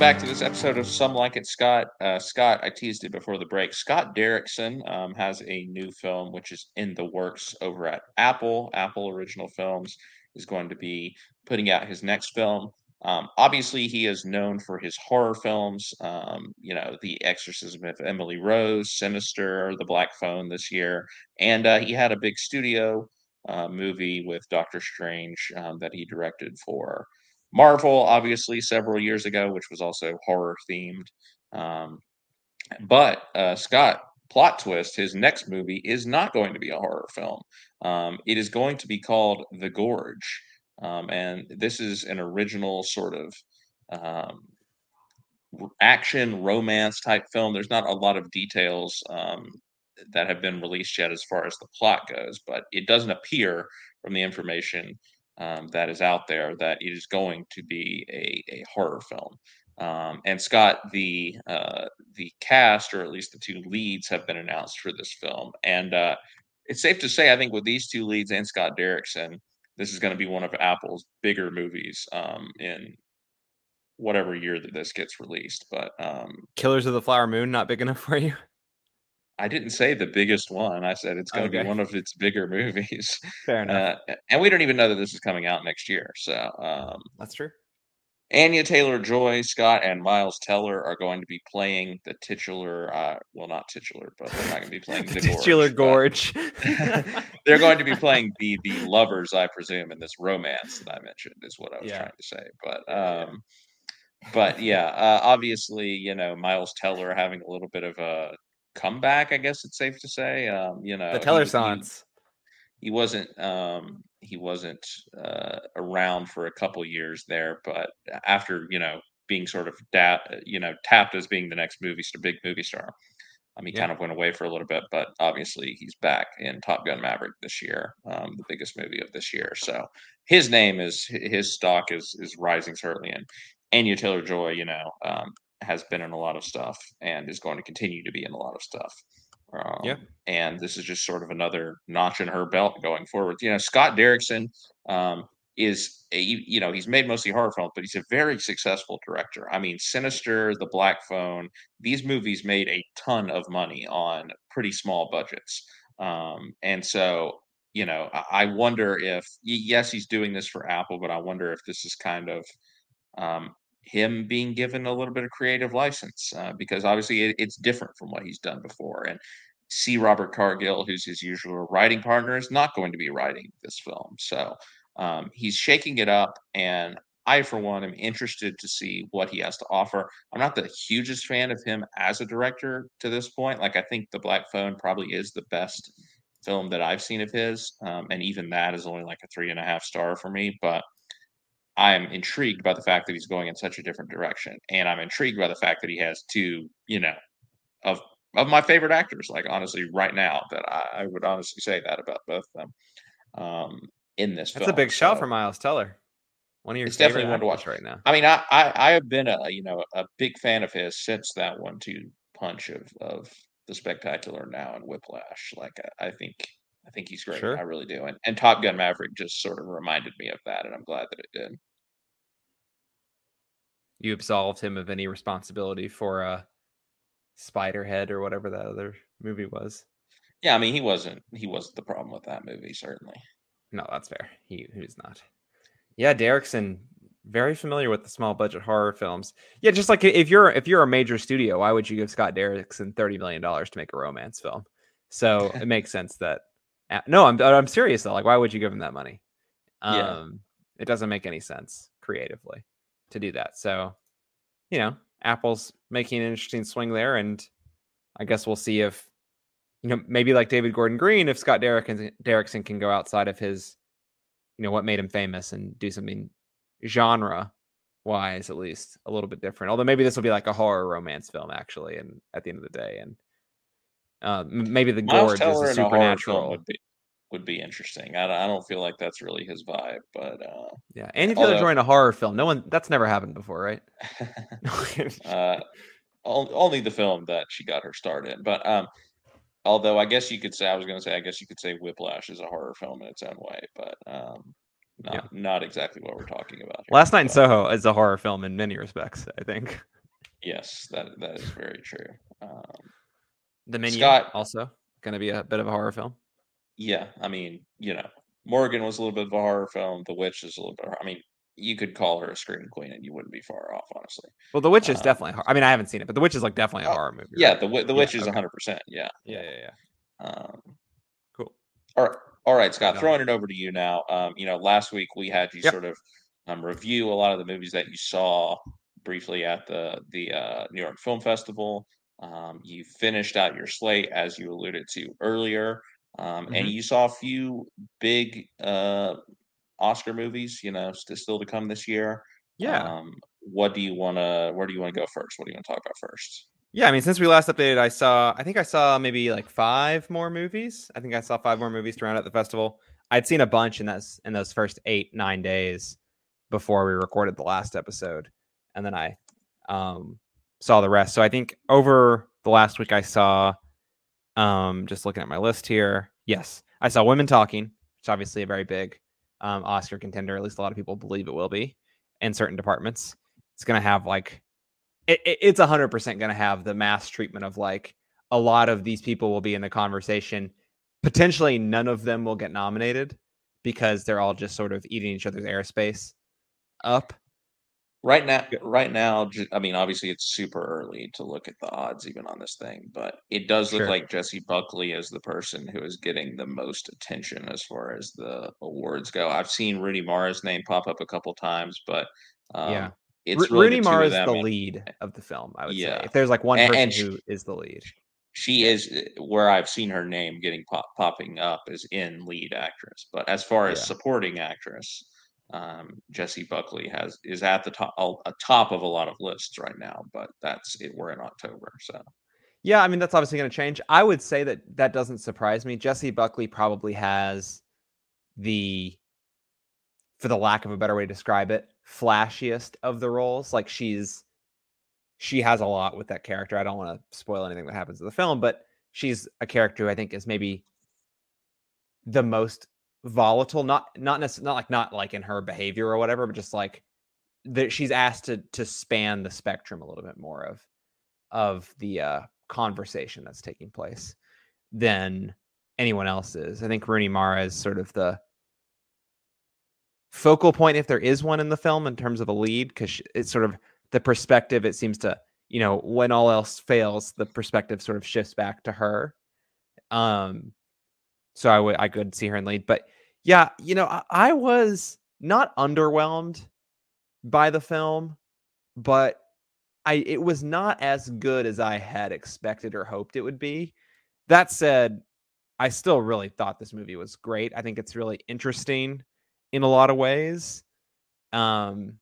[SPEAKER 1] Back to this episode of Some Like It Scott. Uh, Scott, I teased it before the break. Scott Derrickson um, has a new film which is in the works over at Apple. Apple Original Films is going to be putting out his next film. Um, obviously, he is known for his horror films. Um, you know, The Exorcism of Emily Rose, Sinister, The Black Phone this year, and uh, he had a big studio uh, movie with Doctor Strange um, that he directed for Marvel, obviously, several years ago, which was also horror themed. Um, but uh, Scott, plot twist: his next movie is not going to be a horror film. Um, it is going to be called The Gorge, um, and this is an original sort of um, action romance type film. There's not a lot of details um, that have been released yet as far as the plot goes, but it doesn't appear from the information um, that is out there that it is going to be a, a horror film. Um, and Scott, the uh, the cast, or at least the two leads, have been announced for this film, and uh, it's safe to say, I think, with these two leads and Scott Derrickson, this is going to be one of Apple's bigger movies um, in whatever year that this gets released. But um,
[SPEAKER 2] Killers of the Flower Moon not big enough for you?
[SPEAKER 1] I didn't say the biggest one. I said it's going to
[SPEAKER 2] Okay.
[SPEAKER 1] be one of its bigger movies.
[SPEAKER 2] Fair enough.
[SPEAKER 1] Uh, and we don't even know that this is coming out next year. So um,
[SPEAKER 2] That's true.
[SPEAKER 1] Anya Taylor Joy, Scott, and Miles Teller are going to be playing the titular. Uh, well, not titular, but they're not going to be playing the,
[SPEAKER 2] The titular
[SPEAKER 1] gorge.
[SPEAKER 2] gorge.
[SPEAKER 1] they're going to be playing the the lovers, I presume, in this romance that I mentioned. Is what I was
[SPEAKER 2] Yeah.
[SPEAKER 1] trying to say. But um, but yeah, uh, obviously, you know, Miles Teller having a little bit of a comeback. I guess it's safe to say. Um, you know,
[SPEAKER 2] the
[SPEAKER 1] he-
[SPEAKER 2] Teller
[SPEAKER 1] he- he wasn't um he wasn't uh around for a couple years there but after you know being sort of da- you know tapped as being the next movie star big movie star um, he
[SPEAKER 2] Yeah.
[SPEAKER 1] kind of went away for a little bit but obviously he's back in top gun maverick this year um the biggest movie of this year so his name is his stock is is rising certainly and anya taylor joy you know um has been in a lot of stuff and is going to continue to be in a lot of stuff um,
[SPEAKER 2] Yeah.
[SPEAKER 1] and this is just sort of another notch in her belt going forward. You know, Scott Derrickson um, is a you know he's made mostly horror films, but he's a very successful director. I mean, Sinister, The Black Phone, these movies made a ton of money on pretty small budgets, um, and so you know I, I wonder if yes he's doing this for Apple, but I wonder if this is kind of um, him being given a little bit of creative license uh, because obviously it, it's different from what he's done before and C. Robert Cargill, who's his usual writing partner, is not going to be writing this film. So um, he's shaking it up. And I, for one, am interested to see what he has to offer. I'm not the hugest fan of him as a director to this point. Like, I think The Black Phone probably is the best film that I've seen of his. Um, and even that is only like a three and a half star for me. But I am intrigued by the fact that he's going in such a different direction. And I'm intrigued by the fact that he has two, you know, of of my favorite actors, like honestly, right now, that I, I would honestly say that about both of them um, in this
[SPEAKER 2] That's
[SPEAKER 1] film.
[SPEAKER 2] a big shout
[SPEAKER 1] So,
[SPEAKER 2] for Miles Teller. One of your
[SPEAKER 1] It's definitely one to watch.
[SPEAKER 2] right now.
[SPEAKER 1] I mean, I, I I have been a you know a big fan of his since that one two punch of of the spectacular now and Whiplash. Like I, I think I think he's great.
[SPEAKER 2] Sure.
[SPEAKER 1] I really do. And and Top Gun Maverick just sort of reminded me of that, and I'm glad that it did.
[SPEAKER 2] You absolved him of any responsibility for uh, Spiderhead or whatever that other movie was.
[SPEAKER 1] Yeah, I mean, he wasn't he wasn't the problem with that movie, certainly.
[SPEAKER 2] No, that's fair. He who's not. Yeah, Derrickson, very familiar with the small budget horror films. Yeah, just like if you're if you're a major studio, why would you give Scott Derrickson thirty million dollars to make a romance film? So it makes sense that. Uh, No, I'm I'm serious though. Like, why would you give him that money? Um,
[SPEAKER 1] Yeah.
[SPEAKER 2] it doesn't make any sense creatively to do that. So, you know, Apple's making an interesting swing there, and I guess we'll see if you know maybe like David Gordon Green, if Scott Derrickson Derrickson can go outside of his, you know, what made him famous and do something genre wise at least a little bit different. Although maybe this will be like a horror romance film actually, and at the end of the day, and uh, maybe the
[SPEAKER 1] Miles
[SPEAKER 2] gorge
[SPEAKER 1] Teller
[SPEAKER 2] is a
[SPEAKER 1] a
[SPEAKER 2] supernatural.
[SPEAKER 1] would be would be interesting. I, don't- I don't feel like that's really his vibe, but uh,
[SPEAKER 2] Yeah, Taylor
[SPEAKER 1] Although-
[SPEAKER 2] Joy in a horror film. No one that's never happened before, right?
[SPEAKER 1] uh, on- only the film that she got her start in. But um, although I guess you could say I was going to say I guess you could say Whiplash is a horror film in its own way, but um, not
[SPEAKER 2] Yeah.
[SPEAKER 1] not exactly what we're talking about. Here.
[SPEAKER 2] Last Night in Soho is a horror film in many respects. I think
[SPEAKER 1] Yes, that that is very true. Um,
[SPEAKER 2] The Menu
[SPEAKER 1] Scott-
[SPEAKER 2] also going to be a bit of a horror film.
[SPEAKER 1] yeah, I mean, you know, Morgan was a little bit of a horror film. The Witch is a little bit. I mean, you could call her a scream queen, and you wouldn't be far off, honestly.
[SPEAKER 2] Well, The Witch is
[SPEAKER 1] Uh,
[SPEAKER 2] definitely. I mean, I haven't seen it, but The Witch is like definitely a
[SPEAKER 1] Oh,
[SPEAKER 2] horror movie.
[SPEAKER 1] Yeah,
[SPEAKER 2] right?
[SPEAKER 1] the the
[SPEAKER 2] Yeah,
[SPEAKER 1] Witch is hundred percent. Yeah,
[SPEAKER 2] yeah, yeah, yeah.
[SPEAKER 1] Um,
[SPEAKER 2] Cool.
[SPEAKER 1] All right, all right, Scott. Throwing it over to you now. Um, you know, last week we had you
[SPEAKER 2] Yep.
[SPEAKER 1] sort of um, review a lot of the movies that you saw briefly at the the uh, New York Film Festival. Um, you finished out your slate as you alluded to earlier, um, and
[SPEAKER 2] Mhm.
[SPEAKER 1] you saw a few big uh, Oscar movies. You know, st- still to come this year.
[SPEAKER 2] Yeah.
[SPEAKER 1] Um, what do you want to? Where do you want to go first? What do you want to talk about first?
[SPEAKER 2] Yeah, I mean, since we last updated, I saw, I think I saw maybe like five more movies. I think I saw five more movies to round out the festival. I'd seen a bunch in those in those first eight nine days before we recorded the last episode, and then I um, saw the rest. So I think over the last week, I saw, um, just looking at my list here. Yes, I saw Women Talking, which is obviously a very big um, Oscar contender. At least a lot of people believe it will be in certain departments. It's going to have like it, it, it's 100% going to have the mass treatment of like a lot of these people will be in the conversation potentially none of them will get nominated because they're all just sort of eating each other's airspace up
[SPEAKER 1] Right now, right now, I mean, obviously it's super early to look at the odds even on this thing, but it does look
[SPEAKER 2] Sure.
[SPEAKER 1] like Jessie Buckley is the person who is getting the most attention as far as the awards go. I've seen Rooney Mara's name pop up a couple times, but um,
[SPEAKER 2] Yeah.
[SPEAKER 1] it's really
[SPEAKER 2] rooney mara is the lead of the film i would
[SPEAKER 1] Yeah.
[SPEAKER 2] say if there's like one person
[SPEAKER 1] and she-
[SPEAKER 2] who is the lead
[SPEAKER 1] She is uh, where I've seen her name getting pop, popping up is in lead actress, but as far as
[SPEAKER 2] Yeah.
[SPEAKER 1] supporting actress, um, Jessie Buckley has is at the top, a top of a lot of lists right now. But that's it. We're in October, so.
[SPEAKER 2] Yeah, I mean that's obviously going to change. I would say that that doesn't surprise me. Jessie Buckley probably has the for the lack of a better way to describe it, flashiest of the roles. Like she's she has a lot with that character. I don't want to spoil anything that happens in the film, but she's a character who I think is maybe the most volatile, not not necessarily not like not like in her behavior or whatever, but just like that she's asked to to span the spectrum a little bit more of of the uh, conversation that's taking place than anyone else is. I think Rooney Mara is sort of the focal point, if there is one in the film, in terms of a lead, because it's sort of the perspective. It seems to, you know, when all else fails, the perspective sort of shifts back to her. Um, so I would I could see her in lead, but yeah, you know, I, I was not underwhelmed by the film, but I it was not as good as I had expected or hoped it would be. That said, I still really thought this movie was great. I think it's really interesting in a lot of ways. Um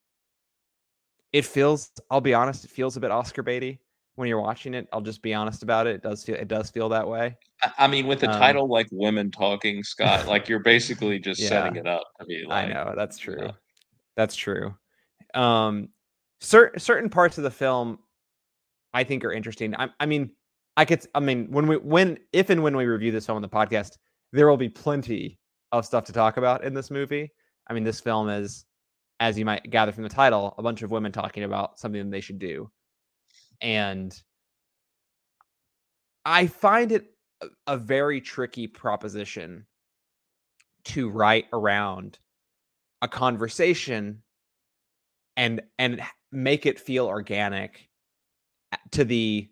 [SPEAKER 2] it feels I'll be honest, it feels a bit Oscar baity when you're watching it. I'll just be honest about it. It does feel it does feel that way.
[SPEAKER 1] I, I mean, with the
[SPEAKER 2] Um,
[SPEAKER 1] title like "Women Talking," Scott, like you're basically just setting it up to be
[SPEAKER 2] I know that's true.
[SPEAKER 1] know.
[SPEAKER 2] That's true. Um, certain certain parts of the film, I think, are interesting. I, I mean, I could. I mean, when we when if and when we review this film on the podcast, there will be plenty of stuff to talk about in this movie. I mean, this film is, as you might gather from the title, a bunch of women talking about something they should do, and I find it a, very tricky proposition to write around a conversation and and make it feel organic to the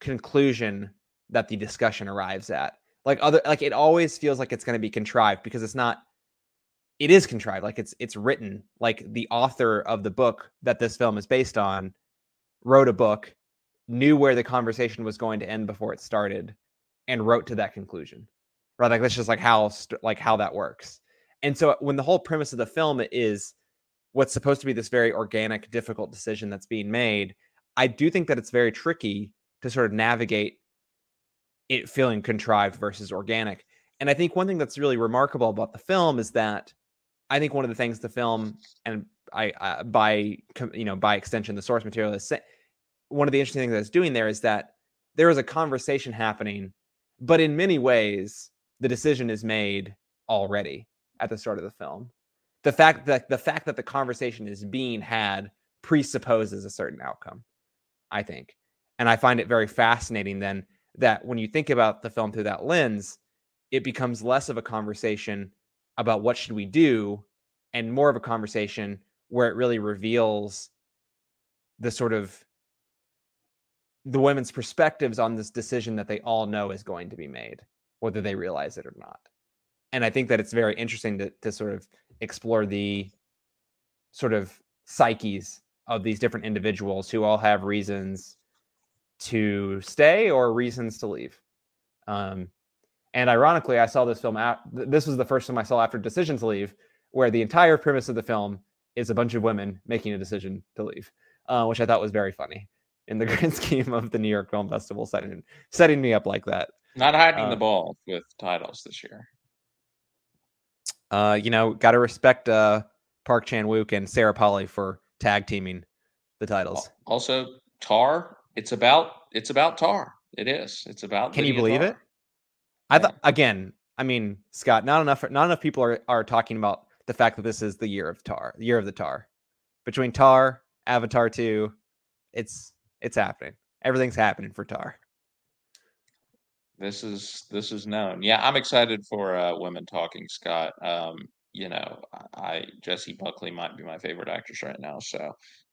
[SPEAKER 2] conclusion that the discussion arrives at. Like other like it always feels like it's going to be contrived because it's not it is contrived like it's it's written. Like the author of the book that this film is based on wrote a book knew where the conversation was going to end before it started and wrote to that conclusion right? Like that's just like how like how that works. And so when the whole premise of the film is what's supposed to be this very organic difficult decision that's being made i do think that it's very tricky to sort of navigate it feeling contrived versus organic. And i think one thing that's really remarkable about the film is that i think one of the things the film and i, I by you know by extension the source material is one of the interesting things that's doing there is that there is a conversation happening but in many ways the decision is made already at the start of the film. The fact that the fact that the conversation is being had presupposes a certain outcome i think. And i find it very fascinating then that when you think about the film through that lens it becomes less of a conversation about what should we do and more of a conversation where it really reveals the sort of the women's perspectives on this decision that they all know is going to be made whether they realize it or not and i think that it's very interesting to, to sort of explore the sort of psyches of these different individuals who all have reasons to stay or reasons to leave. Um, and ironically, I saw this film. At, this was the first film I saw after Decision to Leave, where the entire premise of the film is a bunch of women making a decision to leave, uh, which I thought was very funny in the grand scheme of the New York Film Festival setting setting me up like that.
[SPEAKER 1] Not hiding uh, the ball with titles this year.
[SPEAKER 2] Uh, you know, got to respect uh, Park Chan Wook and Sarah Polley for tag teaming the titles.
[SPEAKER 1] Also, Tar. It's about it's about Tar. It is. It's about.
[SPEAKER 2] Can you believe tar. it? I thought again. I mean, Scott. Not enough. Not enough people are are talking about the fact that this is the year of Tar, the year of the Tar. Between Tar, Avatar two, it's it's happening. Everything's happening for Tar.
[SPEAKER 1] This is this is known. Yeah, I'm excited for uh, women talking, Scott. Um, you know, I Jessie Buckley might be my favorite actress right now, so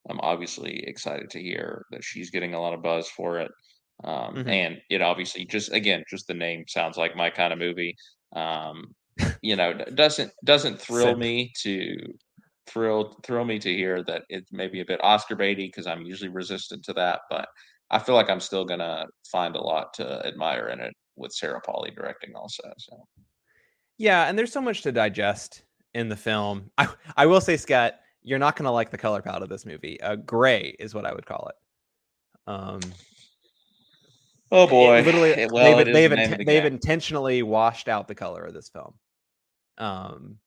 [SPEAKER 1] I'm obviously excited to hear that she's getting a lot of buzz for it. Um, mm-hmm. And it obviously just again, just the name sounds like my kind of movie. Um, you know, doesn't doesn't thrill me to thrill thrill me to hear that it may be a bit Oscar baity because I'm usually resistant to that, but I feel like I'm still gonna find a lot to admire in it with Sarah Polley directing also. So
[SPEAKER 2] yeah, and there's so much to digest in the film. I I will say, Scott, you're not gonna like the color palette of this movie. Uh, gray is what I would call it. Um,
[SPEAKER 1] oh boy,
[SPEAKER 2] it, literally, it, well, they've they've, the they've intentionally washed out the color of this film. Um,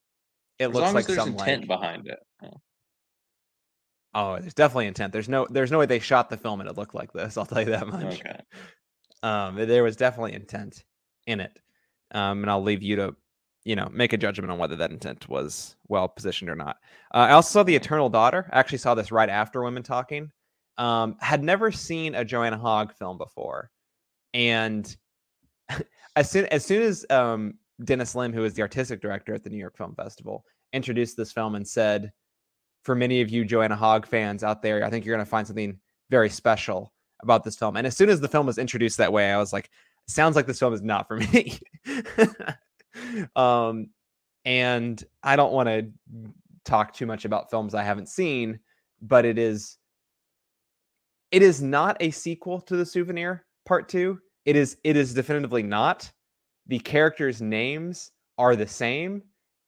[SPEAKER 2] it as looks like
[SPEAKER 1] there's
[SPEAKER 2] some
[SPEAKER 1] intent
[SPEAKER 2] like,
[SPEAKER 1] behind it.
[SPEAKER 2] Oh, there's definitely intent. There's no there's no way they shot the film and it looked like this. I'll tell you that much.
[SPEAKER 1] Okay.
[SPEAKER 2] Um, there was definitely intent in it. Um, and I'll leave you to, you know, make a judgment on whether that intent was well positioned or not. Uh, I also saw The Eternal Daughter. I actually saw this right after Women Talking. Um, had never seen a Joanna Hogg film before, and as soon as soon as um, Dennis Lim, who is the artistic director at the New York Film Festival, introduced this film and said, "For many of you Joanna Hogg fans out there, I think you're going to find something very special about this film." And as soon as the film was introduced that way, I was like, "Sounds like this film is not for me." um, and I don't want to talk too much about films I haven't seen, but it is it is not a sequel to the souvenir part 2. It is it is definitively not the characters' names are the same.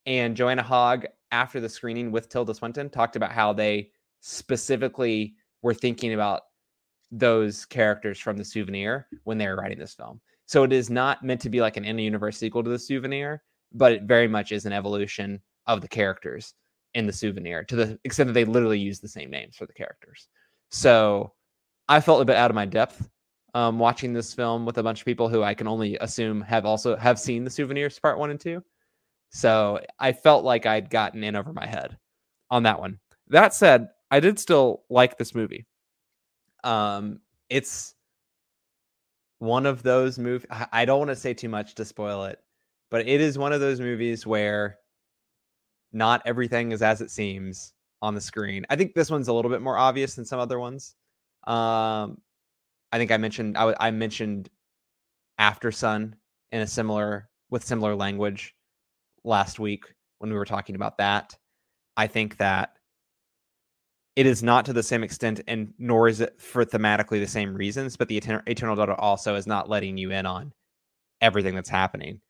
[SPEAKER 2] And Joanna Hogg, after the screening with Tilda Swinton, talked about how they specifically were thinking about those characters from the souvenir when they were writing this film. So it is not meant to be like an in universe sequel to the souvenir, but it very much is an evolution of the characters in the souvenir to the extent that they literally use the same names for the characters. So I felt a bit out of my depth um, watching this film with a bunch of people who I can only assume have also have seen the souvenirs part one and two. So I felt like I'd gotten in over my head on that one. That said, I did still like this movie. Um, it's one of those movies. I don't want to say too much to spoil it, but it is one of those movies where not everything is as it seems on the screen. I think this one's a little bit more obvious than some other ones. Um, I think I mentioned I, I mentioned Aftersun in a similar with similar language last week when we were talking about that. I think that it is not to the same extent, and nor is it for thematically the same reasons. But the Eternal Daughter also is not letting you in on everything that's happening.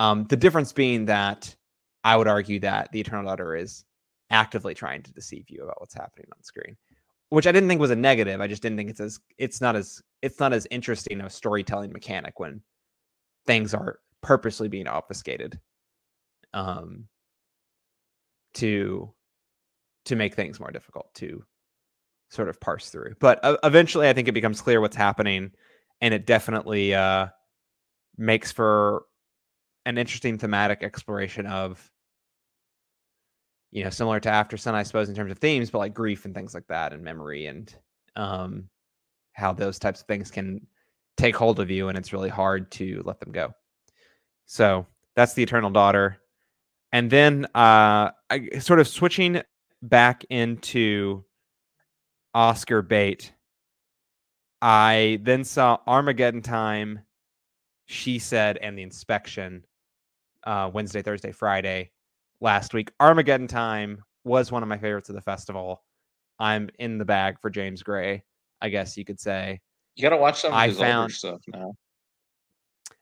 [SPEAKER 2] Um, the difference being that I would argue that the Eternal Daughter is actively trying to deceive you about what's happening on screen which I didn't think was a negative. I just didn't think it's as it's not as it's not as interesting a storytelling mechanic when things are purposely being obfuscated um to to make things more difficult to sort of parse through. But uh, eventually I think it becomes clear what's happening and it definitely uh makes for an interesting thematic exploration of you know, similar to After Sun, I suppose, in terms of themes, but like grief and things like that, and memory, and um, how those types of things can take hold of you, and it's really hard to let them go. So that's the Eternal Daughter, and then uh, I sort of switching back into Oscar bait. I then saw Armageddon Time, She Said, and The Inspection uh, Wednesday, Thursday, Friday last week. Armageddon Time was one of my favorites of the festival. I'm in the bag for James Gray, I guess you could say.
[SPEAKER 1] You got to watch some of his older stuff now.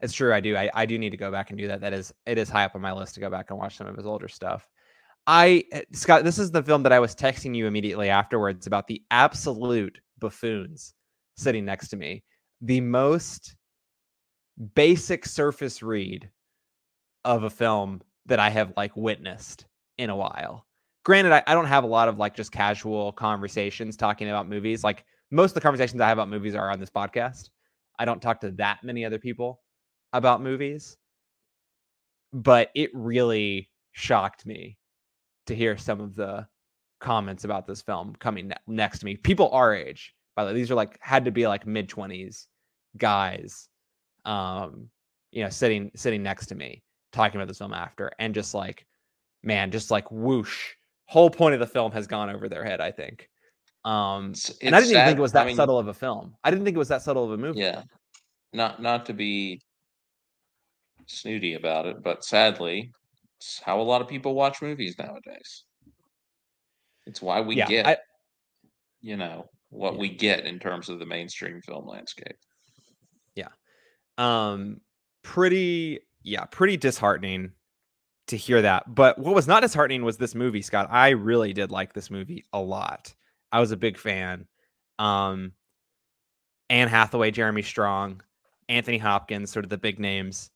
[SPEAKER 2] It's true, I do. I, I do need to go back and do that. That is it is high up on my list to go back and watch some of his older stuff. I eh, Scott, this is the film that I was texting you immediately afterwards about the absolute buffoons sitting next to me. The most basic surface read of a film that I have like witnessed in a while. Granted, I, I don't have a lot of like just casual conversations talking about movies. Like most of the conversations I have about movies are on this podcast. I don't talk to that many other people about movies. But it really shocked me to hear some of the comments about this film coming ne- next to me. People our age, by the way, these are like had to be like mid 20s guys um you know sitting sitting next to me talking about this film after and just like man just like whoosh whole point of the film has gone over their head i think um
[SPEAKER 1] It's,
[SPEAKER 2] and i didn't even think it was
[SPEAKER 1] I
[SPEAKER 2] that
[SPEAKER 1] mean,
[SPEAKER 2] subtle of a film i didn't think it was that subtle of a movie
[SPEAKER 1] Yeah, not not to be snooty about it, but sadly, it's how a lot of people watch movies nowadays. It's why we
[SPEAKER 2] yeah
[SPEAKER 1] get,
[SPEAKER 2] I,
[SPEAKER 1] you know, what
[SPEAKER 2] Yeah.
[SPEAKER 1] we get in terms of the mainstream film landscape.
[SPEAKER 2] Yeah um pretty yeah pretty disheartening to hear that but what was not disheartening was this movie scott. I really did like this movie a lot. I was a big fan um anne hathaway jeremy strong anthony hopkins sort of the big names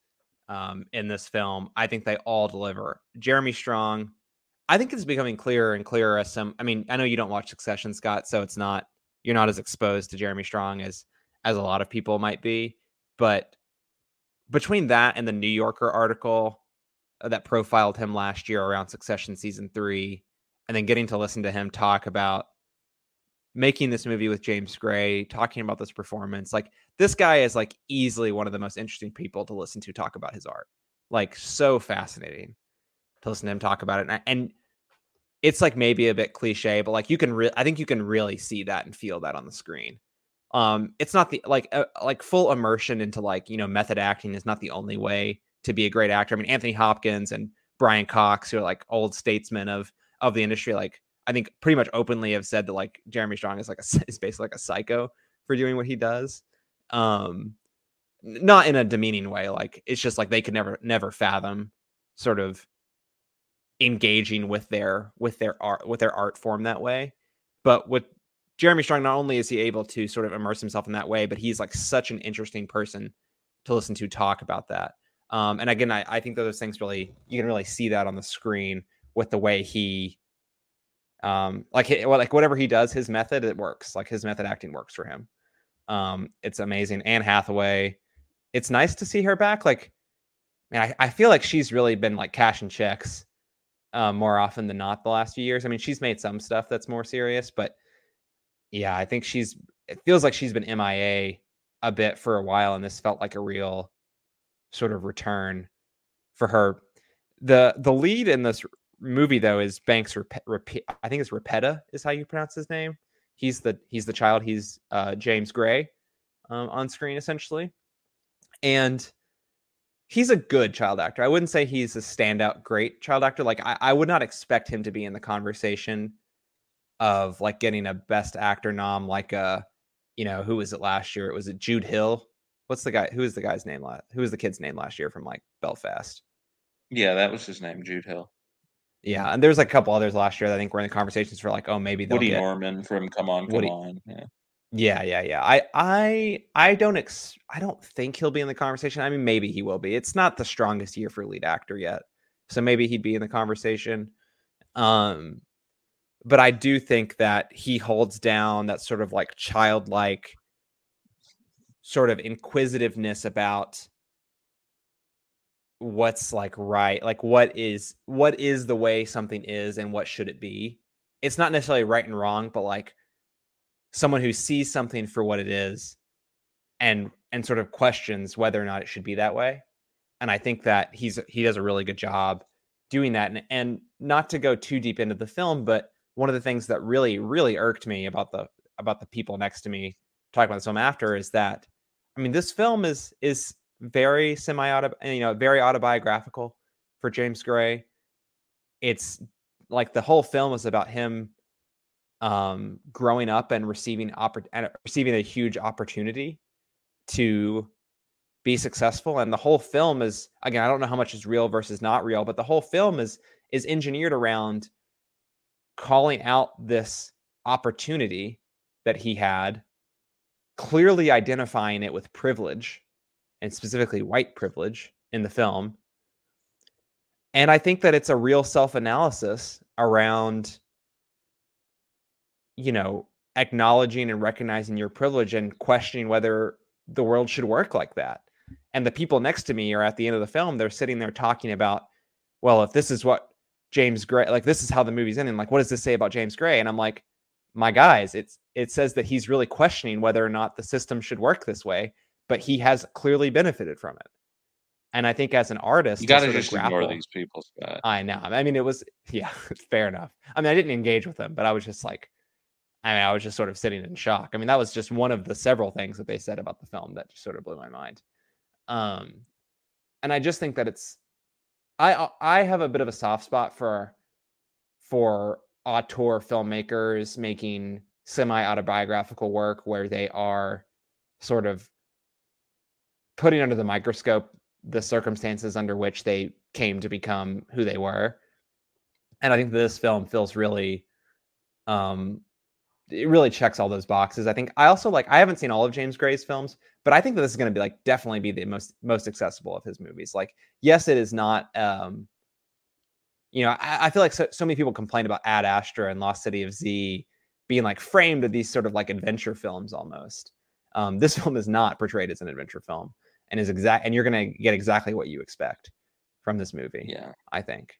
[SPEAKER 2] um in this film. I think they all deliver. Jeremy strong i think it's becoming clearer and clearer as some i mean i know you don't watch succession scott so it's not you're not as exposed to jeremy strong as as a lot of people might be but between that and the New Yorker article uh, that profiled him last year around Succession season three, and then getting to listen to him talk about making this movie with James Gray, talking about this performance, like this guy is like easily one of the most interesting people to listen to talk about his art. Like so fascinating to listen to him talk about it, and, and it's like maybe a bit cliche, but like you can, re- I think you can really see that and feel that on the screen um it's not the like uh, like full immersion into like you know method acting is not the only way to be a great actor. I mean anthony hopkins and brian cox who are like old statesmen of of the industry like i think pretty much openly have said that like jeremy strong is like a is basically like a psycho for doing what he does. Um not in a demeaning way like it's just like they could never never fathom sort of engaging with their with their art with their art form that way. But with Jeremy Strong, not only is he able to sort of immerse himself in that way, but he's like such an interesting person to listen to talk about that. Um, and again, I, I think those things really you can really see that on the screen with the way he, um, like well, like whatever he does, his method it works. Like his method acting works for him. Um, it's amazing. Anne Hathaway, it's nice to see her back. Like, man, I, I feel like she's really been like cashing checks uh, more often than not the last few years. I mean, she's made some stuff that's more serious, but yeah, I think she's. It feels like she's been MIA a bit for a while, and this felt like a real sort of return for her. the The lead in this movie, though, is Banks. I think it's Repeta is how you pronounce his name. He's the he's the child. He's uh, James Gray um, on screen essentially, and he's a good child actor. I wouldn't say he's a standout great child actor. Like I, I would not expect him to be in the conversation of like getting a best actor nom like uh you know who was it last year it was it jude hill what's the guy who is the guy's name last who was the kid's name last year from like belfast
[SPEAKER 1] Yeah, that was his name, Jude Hill.
[SPEAKER 2] yeah and there's like a couple others last year that i think were in the conversations for like oh maybe
[SPEAKER 1] Woody
[SPEAKER 2] get
[SPEAKER 1] Norman from Come On, Come
[SPEAKER 2] Woody-
[SPEAKER 1] On. Yeah.
[SPEAKER 2] yeah yeah yeah i i i don't ex i don't think he'll be in the conversation i mean maybe he will be it's not the strongest year for lead actor yet so maybe he'd be in the conversation um but i do think that he holds down that sort of like childlike sort of inquisitiveness about what's like right like what is what is the way something is and what should it be. It's not necessarily right and wrong but like someone who sees something for what it is and and sort of questions whether or not it should be that way. And i think that he's he does a really good job doing that. And, and not to go too deep into the film but one of the things that really really irked me about the about the people next to me talking about this film after is that i mean this film is is very semi you know very autobiographical for james gray. It's like the whole film is about him um growing up and receiving oppor- and receiving a huge opportunity to be successful and the whole film is again i don't know how much is real versus not real but the whole film is is engineered around calling out this opportunity that he had clearly identifying it with privilege and specifically white privilege in the film. And i think that it's a real self-analysis around you know acknowledging and recognizing your privilege and questioning whether the world should work like that. And the people next to me are at the end of the film they're sitting there talking about well if this is what james gray like this is how the movie's ending like what does this say about james gray and i'm like my guys it's it says that he's really questioning whether or not the system should work this way but he has clearly benefited from it and i think as an artist
[SPEAKER 1] You got to
[SPEAKER 2] sort of
[SPEAKER 1] just ignore these people, Scott.
[SPEAKER 2] I know. I mean, it was yeah, fair enough. I mean, I didn't engage with them, but I was just like, I mean, I was just sort of sitting in shock. I mean, that was just one of the several things that they said about the film that just sort of blew my mind. Um, and I just think that it's, I I have a bit of a soft spot for for auteur filmmakers making semi autobiographical work where they are sort of putting under the microscope the circumstances under which they came to become who they were. And I think this film feels really um it really checks all those boxes. I think I also like I haven't seen all of James Gray's films, but I think that this is going to be like definitely be the most most accessible of his movies. Like yes, it is not um you know, I, I feel like so, so many people complain about Ad Astra and Lost City of Z being like framed as these sort of like adventure films almost. Um, this film is not portrayed as an adventure film and is exact and you're going to get exactly what you expect from this movie
[SPEAKER 1] Yeah.
[SPEAKER 2] i think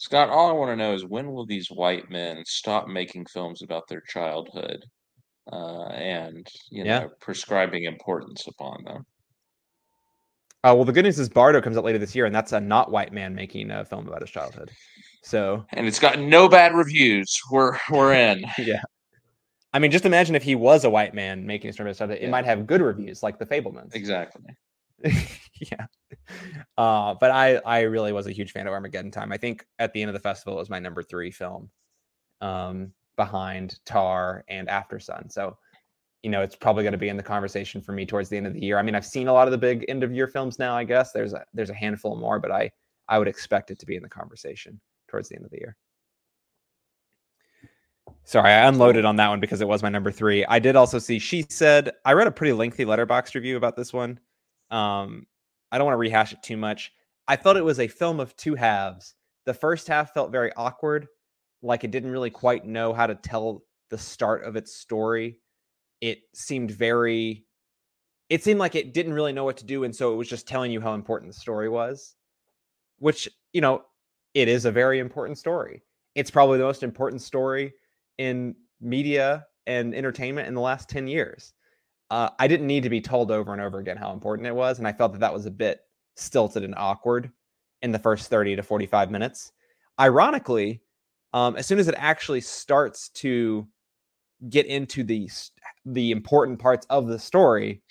[SPEAKER 1] Scott, all I want to know is when will these white men stop making films about their childhood uh, and, you
[SPEAKER 2] Yeah.
[SPEAKER 1] know, prescribing importance upon them?
[SPEAKER 2] uh, well the good news is bardo comes out later this year and that's a not white man making a film about his childhood so
[SPEAKER 1] And it's got no bad reviews. We're we're in.
[SPEAKER 2] yeah i mean just imagine if he was a white man making a story about his childhood it
[SPEAKER 1] Yeah.
[SPEAKER 2] might have good reviews like the fabelmans
[SPEAKER 1] Exactly.
[SPEAKER 2] yeah. Uh but i i really was a huge fan of armageddon time. I think at the end of the festival it was my number three film um behind tar and after sun. So you know it's probably going to be in the conversation for me towards the end of the year. I mean i've seen a lot of the big end of year films now i guess. There's a there's a handful more but i i would expect it to be in the conversation towards the end of the year. Sorry i unloaded on that one because it was my number three. I did also see she said i read a pretty lengthy letterbox review about this one um, I don't want to rehash it too much. I felt it was a film of two halves. The first half felt very awkward, like it didn't really quite know how to tell the start of its story. It seemed very, it seemed like it didn't really know what to do. And so it was just telling you how important the story was, which, you know, it is a very important story. It's probably the most important story in media and entertainment in the last 10 years uh, I didn't need to be told over and over again how important it was, and I felt that that was a bit stilted and awkward in the first thirty to forty-five minutes. Ironically, um, as soon as it actually starts to get into the the important parts of the story,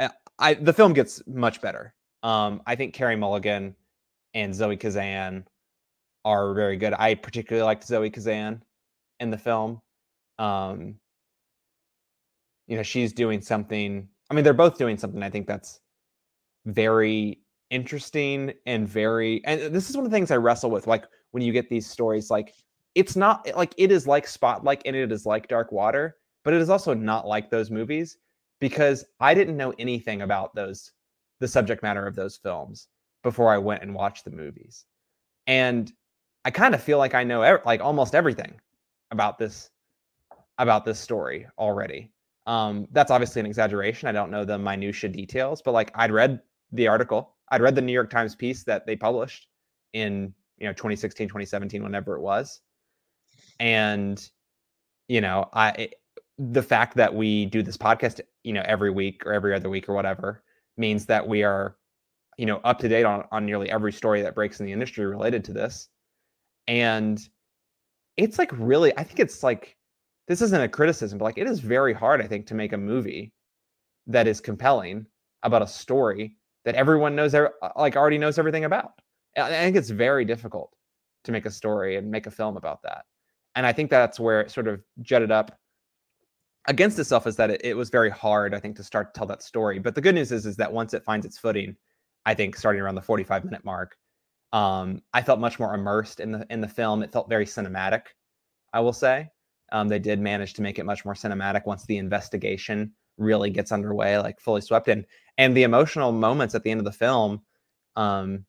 [SPEAKER 2] uh, I the film gets much better. Um, I think Carey Mulligan and Zoe Kazan are very good. I particularly liked Zoe Kazan in the film. Um, you know she's doing something i mean they're both doing something i think that's very interesting and very and this is one of the things i wrestle with like when you get these stories like it's not like it is like spotlight and it is like dark water but it is also not like those movies because i didn't know anything about those the subject matter of those films before i went and watched the movies. And i kind of feel like i know like almost everything about this about this story already um, that's obviously an exaggeration. I don't know the minutia details, but like I'd read the article, I'd read the New York Times piece that they published in you know 2016, 2017, whenever it was, and you know I it, the fact that we do this podcast, you know, every week or every other week or whatever means that we are you know up to date on on nearly every story that breaks in the industry related to this, and it's like really, I think it's like this isn't a criticism, but like it is very hard, I think, to make a movie that is compelling about a story that everyone knows, like already knows everything about. I think it's very difficult to make a story and make a film about that. And I think that's where it sort of jutted up against itself is that it, it was very hard, I think, to start to tell that story. But the good news is, is that once it finds its footing, I think starting around the 45 minute mark, um, I felt much more immersed in the in the film. It felt very cinematic, I will say. Um, they did manage to make it much more cinematic once the investigation really gets underway, like fully swept in. And the emotional moments at the end of the film, um,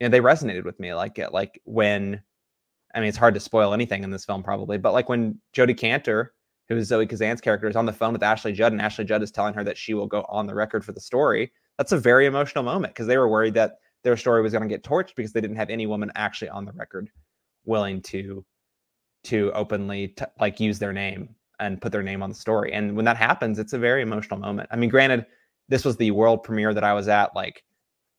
[SPEAKER 2] you know, they resonated with me. Like like when, I mean, it's hard to spoil anything in this film probably, but like when Jodi Kantor, who is Zoe Kazan's character, is on the phone with Ashley Judd, and Ashley Judd is telling her that she will go on the record for the story. That's a very emotional moment because they were worried that their story was going to get torched because they didn't have any woman actually on the record willing to to openly t- like use their name and put their name on the story. And when that happens, it's a very emotional moment. I mean, granted, this was the world premiere that I was at, like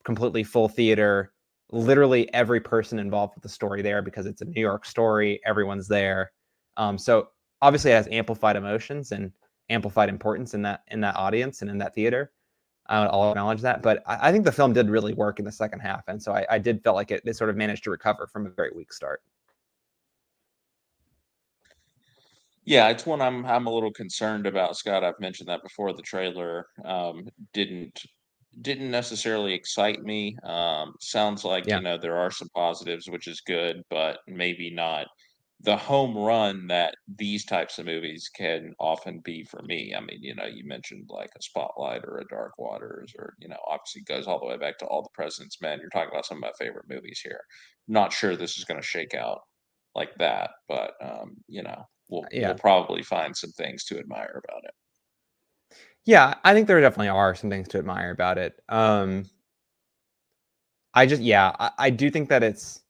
[SPEAKER 2] completely full theater, literally every person involved with the story there because it's a New York story. Everyone's there. Um, so obviously it has amplified emotions and amplified importance in that in that audience and in that theater. I'll acknowledge that, but I, think the film did really work in the second half, and so I, I did feel like it, it sort of managed to recover from a very weak start.
[SPEAKER 1] Yeah, it's one I'm I'm a little concerned about, Scott. I've mentioned that before. The trailer um, didn't didn't necessarily excite me. Um, sounds like
[SPEAKER 2] Yeah.
[SPEAKER 1] you know there are some positives, which is good, but maybe not the home run that these types of movies can often be for me. I mean, you know, you mentioned like a Spotlight or a Dark Waters, or you know, obviously goes all the way back to All the President's Men. You're talking about some of my favorite movies here. Not sure this is going to shake out like that, but um, you know, we'll
[SPEAKER 2] Yeah.
[SPEAKER 1] we'll probably find some things to admire about it.
[SPEAKER 2] Yeah, I think there definitely are some things to admire about it. Um, I just, yeah, I, I do think that it's,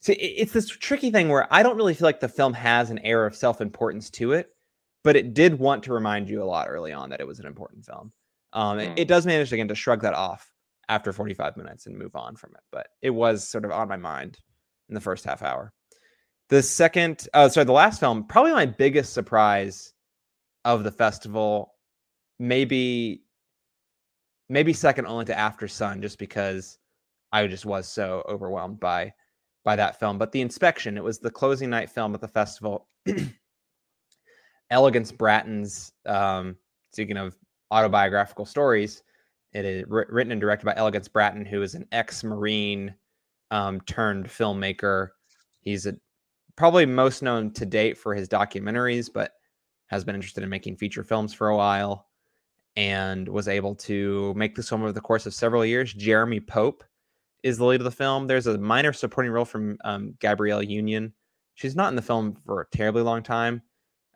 [SPEAKER 2] see, it's this tricky thing where I don't really feel like the film has an air of self importance to it, but it did want to remind you a lot early on that it was an important film. Um, it,
[SPEAKER 1] Mm.
[SPEAKER 2] it does manage again to shrug that off after 45 minutes and move on from it, but it was sort of on my mind in the first half hour. The second, oh, sorry, the last film, probably my biggest surprise of the festival maybe maybe second only to After Sun, just because I just was so overwhelmed by by that film. But the inspection, it was the closing night film at the festival. Elegance Bratton's um, speaking of autobiographical stories, it is written and directed by Elegance Bratton, who is an ex-marine um, turned filmmaker. He's a, probably most known to date for his documentaries, but has been interested in making feature films for a while and was able to make this film over the course of several years. Jeremy Pope is the lead of the film. There's a minor supporting role from um, Gabrielle Union. She's not in the film for a terribly long time,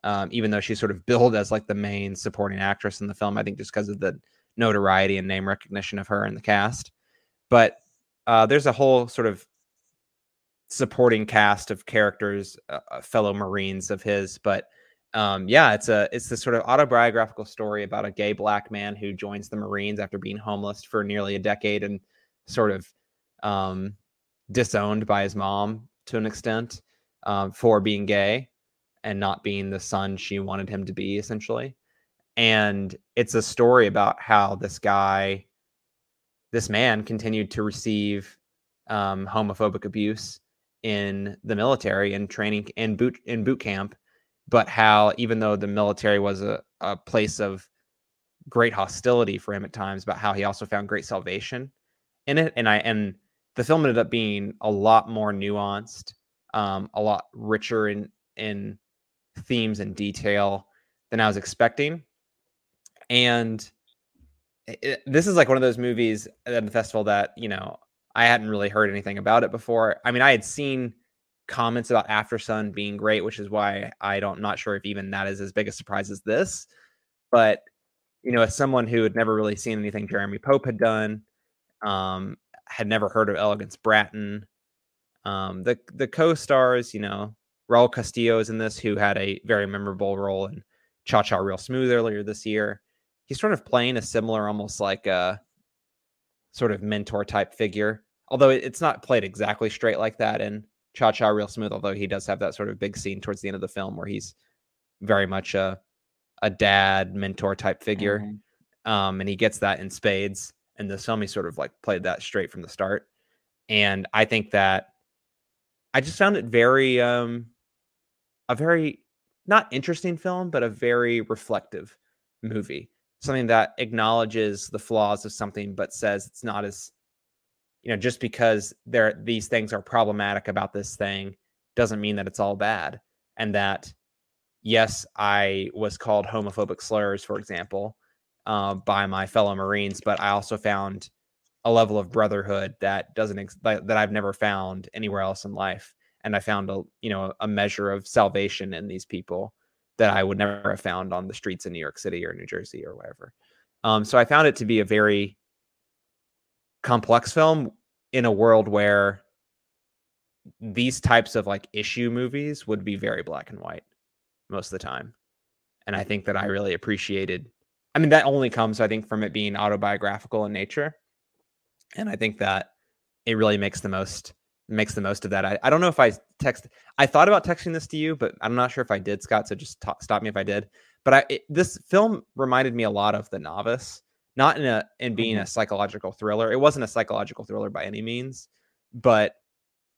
[SPEAKER 2] um, even though she's sort of billed as like the main supporting actress in the film. I think just because of the notoriety and name recognition of her in the cast. But uh, there's a whole sort of supporting cast of characters, uh, uh, fellow Marines of his, but um, yeah, it's a it's this sort of autobiographical story about a gay black man who joins the Marines after being homeless for nearly a decade and sort of um, disowned by his mom to an extent um, for being gay and not being the son she wanted him to be, essentially. And it's a story about how this guy, this man, continued to receive um, homophobic abuse in the military and training in boot in boot camp but how even though the military was a, a place of great hostility for him at times, but how he also found great salvation in it. And I and the film ended up being a lot more nuanced, um, a lot richer in in themes and detail than I was expecting. And it, this is like one of those movies at the festival that you know I hadn't really heard anything about it before. I mean, I had seen comments about After Sun being great, which is why I don't I'm not sure if even that is as big a surprise as this. But you know, as someone who had never really seen anything Jeremy Pope had done, um, had never heard of Elegance Bratton. Um, the the co-stars, you know, Raul Castillo is in this, who had a very memorable role in Cha Cha Real Smooth earlier this year. He's sort of playing a similar, almost like a sort of mentor type figure, although it's not played exactly straight like that in Cha Cha Real Smooth, although he does have that sort of big scene towards the end of the film where he's very much a a dad mentor type figure.
[SPEAKER 1] Mhm.
[SPEAKER 2] Um, and he gets that in spades. And the film he sort of like played that straight from the start. And I think that I just found it very um a very not interesting film, but a very reflective movie. Something that acknowledges the flaws of something, but says it's not as you know, just because there these things are problematic about this thing doesn't mean that it's all bad. And that yes, I was called homophobic slurs, for example, uh, by my fellow Marines, but I also found a level of brotherhood that doesn't ex- that I've never found anywhere else in life. And I found a you know a measure of salvation in these people that I would never have found on the streets in New York City or New Jersey or wherever. Um, so I found it to be a very complex film in a world where these types of like issue movies would be very black and white most of the time. And I think that I really appreciated I mean that only comes I think from it being autobiographical in nature. And I think that it really makes the most makes the most of that. I, I don't know if I text I thought about texting this to you, but I'm not sure if I did, Scott, so just talk, stop me if I did. But I it, this film reminded me a lot of The Novice, not in a in being mm-hmm. a psychological thriller. It wasn't a psychological thriller by any means, but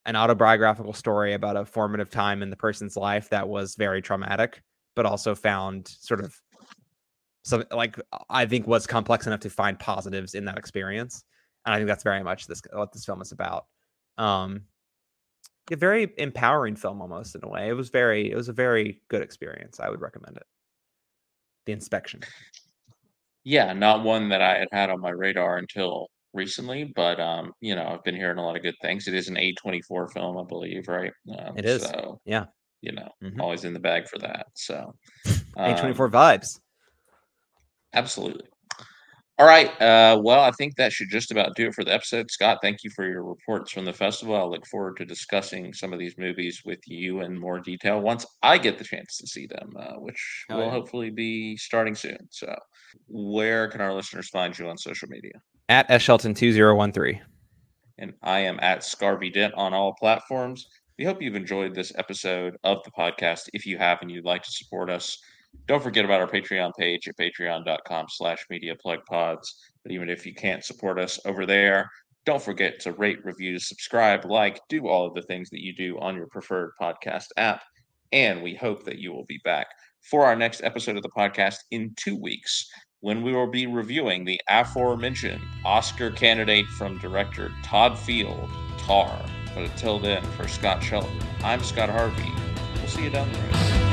[SPEAKER 2] an autobiographical story about a formative time in the person's life that was very traumatic, but also found sort of something like I think was complex enough to find positives in that experience. And I think that's very much this what this film is about. Um a very empowering film almost in a way. It was very it was a very good experience. I would recommend it. The inspection.
[SPEAKER 1] Yeah, not one that I had had on my radar until recently, but um, you know, I've been hearing a lot of good things. It is an A24 film, I believe, right?
[SPEAKER 2] Um, it is. So, yeah.
[SPEAKER 1] You know, mm-hmm. always in the bag for that. So,
[SPEAKER 2] um, A24 vibes.
[SPEAKER 1] Absolutely. All right. Uh, well, I think that should just about do it for the episode. Scott, thank you for your reports from the festival. I look forward to discussing some of these movies with you in more detail once I get the chance to see them, uh, which oh, will yeah. hopefully be starting soon. So, where can our listeners find you on social media?
[SPEAKER 2] at shelton2013.
[SPEAKER 1] And I am at Scarby Dent on all platforms. We hope you've enjoyed this episode of the podcast. If you have and you'd like to support us, don't forget about our Patreon page at patreon.com slash media plug pods. But even if you can't support us over there, don't forget to rate, review, subscribe, like, do all of the things that you do on your preferred podcast app. And we hope that you will be back for our next episode of the podcast in two weeks when we will be reviewing the aforementioned Oscar candidate from director Todd Field, Tar. But until then, for Scott Shelton, I'm Scott Harvey. We'll see you down the road.